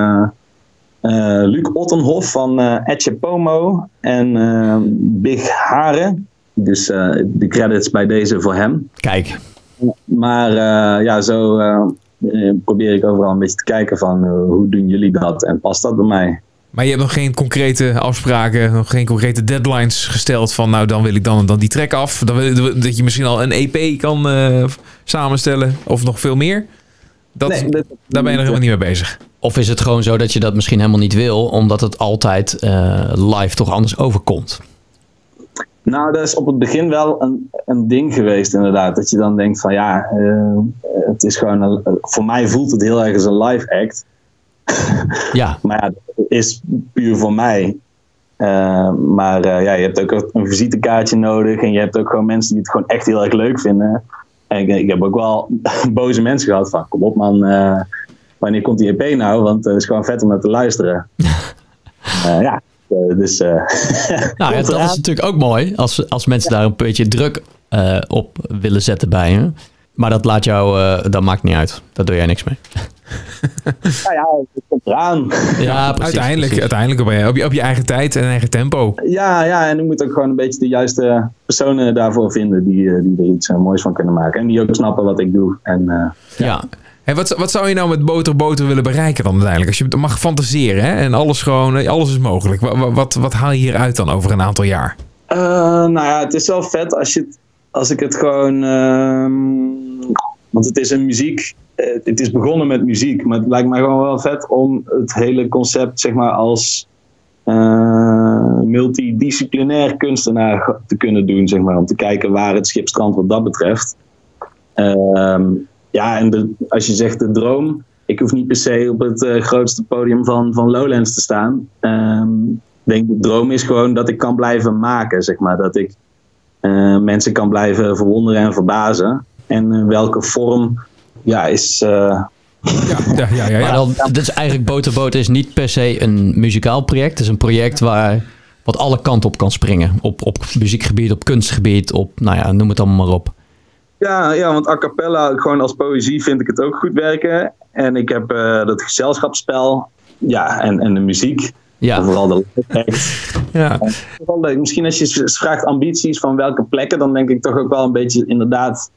Speaker 6: Luc Ottenhoff van eh Etje Pomo en eh, Big Haren. Dus eh, de credits bij deze voor hem.
Speaker 3: kijk.
Speaker 6: Maar eh, ja, zo eh, eh, probeer ik overal een beetje te kijken van eh, hoe doen jullie dat en past dat bij mij?
Speaker 2: Maar je hebt nog geen concrete afspraken, nog geen concrete deadlines gesteld van nou dan wil ik dan en dan die track af. Dan wil, dat je misschien al een EP kan eh, samenstellen of nog veel meer. Dat,
Speaker 6: Nee, dat-
Speaker 2: daar ben je nog helemaal niet mee bezig.
Speaker 3: Of is het gewoon zo dat je dat misschien helemaal niet wil, omdat het altijd eh, live toch anders overkomt?
Speaker 6: Nou, dat is op het begin wel een, een ding geweest, inderdaad. Dat je dan denkt van ja, eh, het is gewoon. Een, voor mij voelt het heel erg als een live act.
Speaker 3: Ja,
Speaker 6: Maar ja, het is puur voor mij. Eh, maar ja, je hebt ook een visitekaartje nodig. En je hebt ook gewoon mensen die het gewoon echt heel erg leuk vinden. En ik, ik heb ook wel boze mensen gehad van kom op man, wanneer komt die EP nou? Want het is gewoon vet om naar te luisteren. Eh, ja, eh, dus. eh,
Speaker 3: nou ja, dat
Speaker 6: eraan.
Speaker 3: is natuurlijk ook mooi als, als mensen daar een beetje druk eh, op willen zetten bij je. Maar dat laat jou, eh, dat maakt niet uit. Daar doe jij niks mee.
Speaker 6: Nou ja, het komt eraan.
Speaker 3: Ja, precies.
Speaker 2: uiteindelijk
Speaker 3: precies.
Speaker 2: uiteindelijk op, je, op, je, op je eigen tijd en eigen tempo.
Speaker 6: Ja, ja, en je moet ook gewoon een beetje de juiste personen daarvoor vinden die, eh, die er iets eh, moois van kunnen maken. En die ook snappen wat ik doe. En eh,
Speaker 3: Ja,
Speaker 2: Hey, wat, wat zou je nou met boter boter willen bereiken dan uiteindelijk? Als je mag fantaseren hè? en alles gewoon, eh, alles is mogelijk. Wat, wat, wat haal je hieruit dan over een aantal jaar?
Speaker 6: Eh, nou ja, het is wel vet als, je als ik het gewoon. ehm, want het is een muziek. eh, het is begonnen met muziek, maar het lijkt mij gewoon wel vet om het hele concept, zeg maar, als multidisciplinair kunstenaar te kunnen doen, zeg maar. Om te kijken waar het schip strandt wat dat betreft. Ehm, ja, en de, als je zegt de droom. Ik hoef niet per se op het eh, grootste podium van, van Lowlands te staan. Ehm, ik denk de droom is gewoon dat ik kan blijven maken, zeg maar. Dat ik eh, mensen kan blijven verwonderen en verbazen. En in welke vorm, ja, is... eh,
Speaker 2: Ja, ja, ja. ja,
Speaker 3: maar dan, is eigenlijk Boterboot is niet per se een muzikaal project. Het is een project waar wat alle kanten op kan springen. Op, op muziekgebied, op kunstgebied, op, nou ja, noem het allemaal maar op.
Speaker 6: ja, ja, want a cappella, gewoon als poëzie, vind ik het ook goed werken. En ik heb eh, dat gezelschapsspel, ja, en, en de muziek.
Speaker 3: Ja,
Speaker 6: Vooral de live
Speaker 2: ja.
Speaker 6: leuk. Misschien als je vraagt ambities van welke plekken, dan denk ik toch ook wel een beetje inderdaad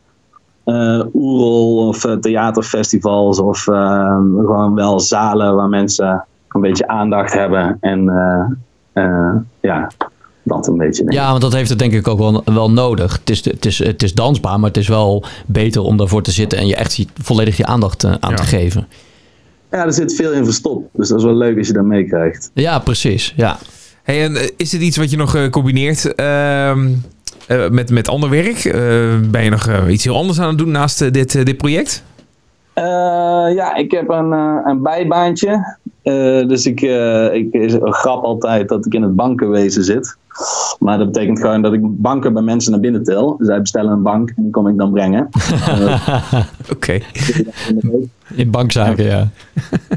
Speaker 6: eh oerol of eh, theaterfestivals of eh, gewoon wel zalen waar mensen een beetje aandacht hebben en ja, dat een beetje.
Speaker 3: ja, want dat heeft het denk ik ook wel, wel nodig. Het is, het, is, het is dansbaar, maar het is wel beter om daarvoor te zitten en je echt volledig je aandacht eh, aan
Speaker 2: Ja.
Speaker 3: te geven.
Speaker 6: Ja, er zit veel in verstopt, dus dat is wel leuk als je dat meekrijgt.
Speaker 3: Ja, precies. Ja.
Speaker 2: Hey, en eh, is dit iets wat je nog eh, combineert ehm, eh, met, met ander werk? Eh, ben je nog iets heel anders aan het doen naast dit, dit project?
Speaker 6: Eh, ja, ik heb een, eh, een bijbaantje. Eh, dus ik, eh, ik is een grap altijd dat ik in het bankenwezen zit. Maar dat betekent gewoon dat ik banken bij mensen naar binnen tel. Zij bestellen een bank en die kom ik dan brengen.
Speaker 2: Oké.
Speaker 3: In bankzaken, ja.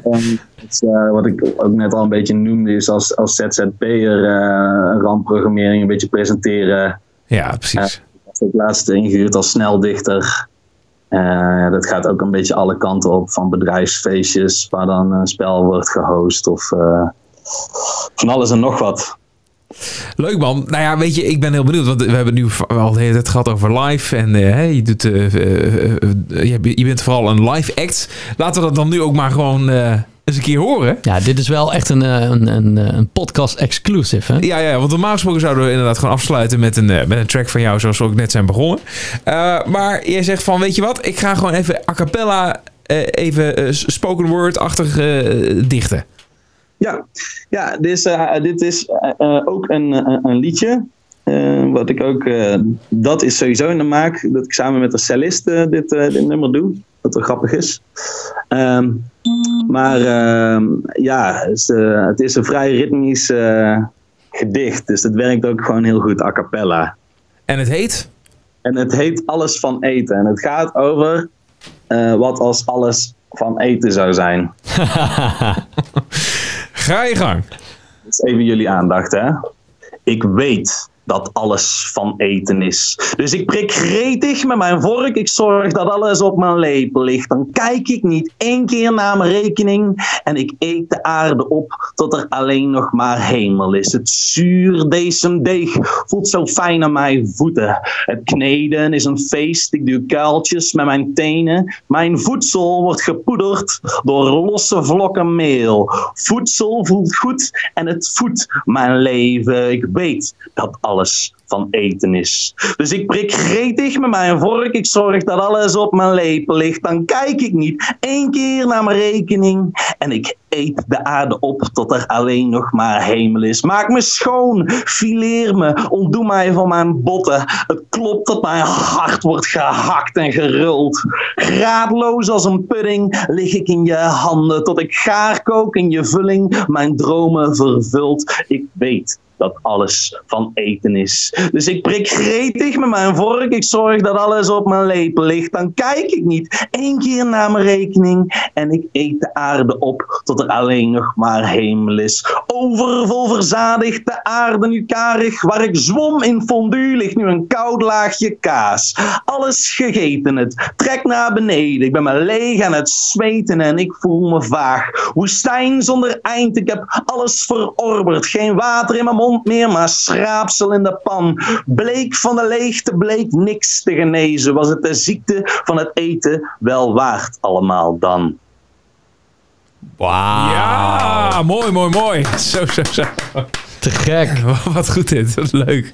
Speaker 6: En het eh, wat ik ook net al een beetje noemde, is als, als ZZP'er uh, randprogrammering een beetje presenteren.
Speaker 2: Ja, precies.
Speaker 6: ook laatst ingehuurd als sneldichter. Eh, dat gaat ook een beetje alle kanten op, van bedrijfsfeestjes waar dan een spel wordt gehost of eh, van alles en nog wat.
Speaker 2: Leuk man. Nou ja, weet je, ik ben heel benieuwd. Want we hebben nu al de hele tijd gehad over live. En eh, je, doet, eh, eh, je, bent vooral een live act. Laten we dat dan nu ook maar gewoon eens een keer horen.
Speaker 3: Ja, dit is wel echt een, een, een, een podcast exclusive, hè?
Speaker 2: Ja, ja, want normaal gesproken zouden we inderdaad gewoon afsluiten met een, met een track van jou, zoals we ook net zijn begonnen. Maar jij zegt van, weet je wat, ik ga gewoon even a cappella, even spoken word-achtig dichten.
Speaker 6: Ja, ja dit is, eh, dit is eh, eh, ook een, een, een liedje. wat ik ook, dat is sowieso in de maak. Dat ik samen met de cellist dit, dit nummer doe. Wat wel grappig is. Ehm, maar ehm, ja, het is, het is een vrij ritmisch gedicht. Dus het werkt ook gewoon heel goed a cappella.
Speaker 2: En het heet?
Speaker 6: En het heet Alles van Eten. En het gaat over wat als alles van eten zou zijn.
Speaker 2: Ga je gang.
Speaker 6: Dus even jullie aandacht, hè. Ik weet dat alles van eten is. Dus ik prik gretig met mijn vork. Ik zorg dat alles op mijn lepel ligt. Dan kijk ik niet één keer naar mijn rekening. En ik eet de aarde op tot er alleen nog maar hemel is. Het zuurdesem-deeg voelt zo fijn aan mijn voeten. Het kneden is een feest. Ik duw kuiltjes met mijn tenen. Mijn voedsel wordt gepoederd door losse vlokken meel. Voedsel voelt goed en het voedt mijn leven. Ik weet dat alles van eten is. Dus ik prik gretig met mijn vork. Ik zorg dat alles op mijn lepel ligt. Dan kijk ik niet één keer naar mijn rekening. En ik eet de aarde op tot er alleen nog maar hemel is. Maak me schoon, fileer me, ontdoe mij van mijn botten. Het klopt dat mijn hart wordt gehakt en geruld. Graadloos als een pudding lig ik in je handen tot ik gaar kook in je vulling. Mijn dromen vervult. Ik weet dat alles van eten is. Dus ik prik gretig met mijn vork. Ik zorg dat alles op mijn lepel ligt. Dan kijk ik niet één keer naar mijn rekening. En ik eet de aarde op tot alleen nog maar hemel is. Overvol verzadigd, de aarde nu karig. Waar ik zwom in fondue ligt nu een koud laagje kaas. Alles gegeten het. Trek naar beneden. Ik ben me leeg aan het zweten en ik voel me vaag. Woestijn zonder eind. Ik heb alles verorberd. Geen water in mijn mond meer, maar schraapsel in de pan. Bleek van de leegte, bleek niks te genezen. Was het de ziekte van het eten wel waard allemaal dan?
Speaker 3: Wauw.
Speaker 2: Ja, mooi, mooi, mooi. Zo, zo, zo.
Speaker 3: Te gek.
Speaker 2: Wat goed dit, wat leuk.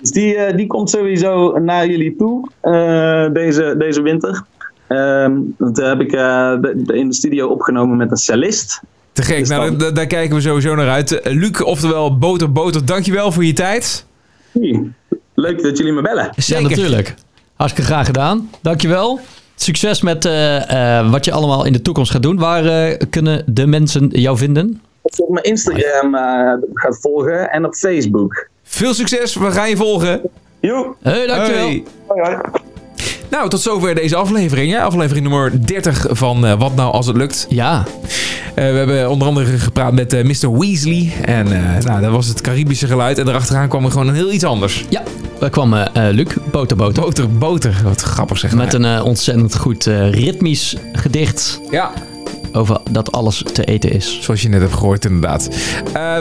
Speaker 6: Dus die, eh, die komt sowieso naar jullie toe eh, deze, deze winter. Ehm dat heb ik eh, de- de- in de studio opgenomen met een cellist.
Speaker 2: Te gek,
Speaker 6: Dus
Speaker 2: nou,
Speaker 6: dan-
Speaker 2: daar, daar kijken we sowieso naar uit. Luc, oftewel Boter Boter, dankjewel voor je tijd.
Speaker 6: Hey, Leuk dat jullie me bellen.
Speaker 3: Ja, natuurlijk. Hartstikke graag gedaan. Dankjewel. Succes met eh, eh, wat je allemaal in de toekomst gaat doen. Waar eh, kunnen de mensen jou vinden?
Speaker 6: Of op mijn Instagram eh, gaat volgen en op Facebook.
Speaker 2: Veel succes, we gaan je volgen.
Speaker 6: Jo,
Speaker 3: Hey, dankjewel.
Speaker 2: Hoi.
Speaker 6: hoi hoi.
Speaker 2: Nou, tot zover deze aflevering. Hè? Aflevering nummer 30 van eh, Wat Nou Als Het Lukt.
Speaker 3: Ja,
Speaker 2: Eh, we hebben onder andere gepraat met eh, Mr. Weasley. En nou, dat was het Caribische geluid. En daarachteraan kwam er gewoon een heel iets anders.
Speaker 3: ja. Daar kwam Luc, Boter Boter.
Speaker 2: Boter, boter. Wat grappig zeg.
Speaker 3: Met een ontzettend goed ritmisch gedicht
Speaker 2: Ja,
Speaker 3: over dat alles te eten is.
Speaker 2: zoals je net hebt gehoord inderdaad. Eh,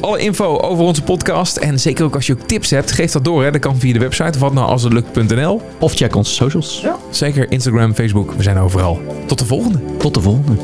Speaker 2: alle info over onze podcast. En zeker ook als je ook tips hebt, geef dat door. Hè. Dat kan via de website watnoualshetlukt.nl.
Speaker 3: Of check onze socials.
Speaker 2: Zeker Instagram, Facebook. We zijn overal. Tot de volgende.
Speaker 3: Tot de volgende.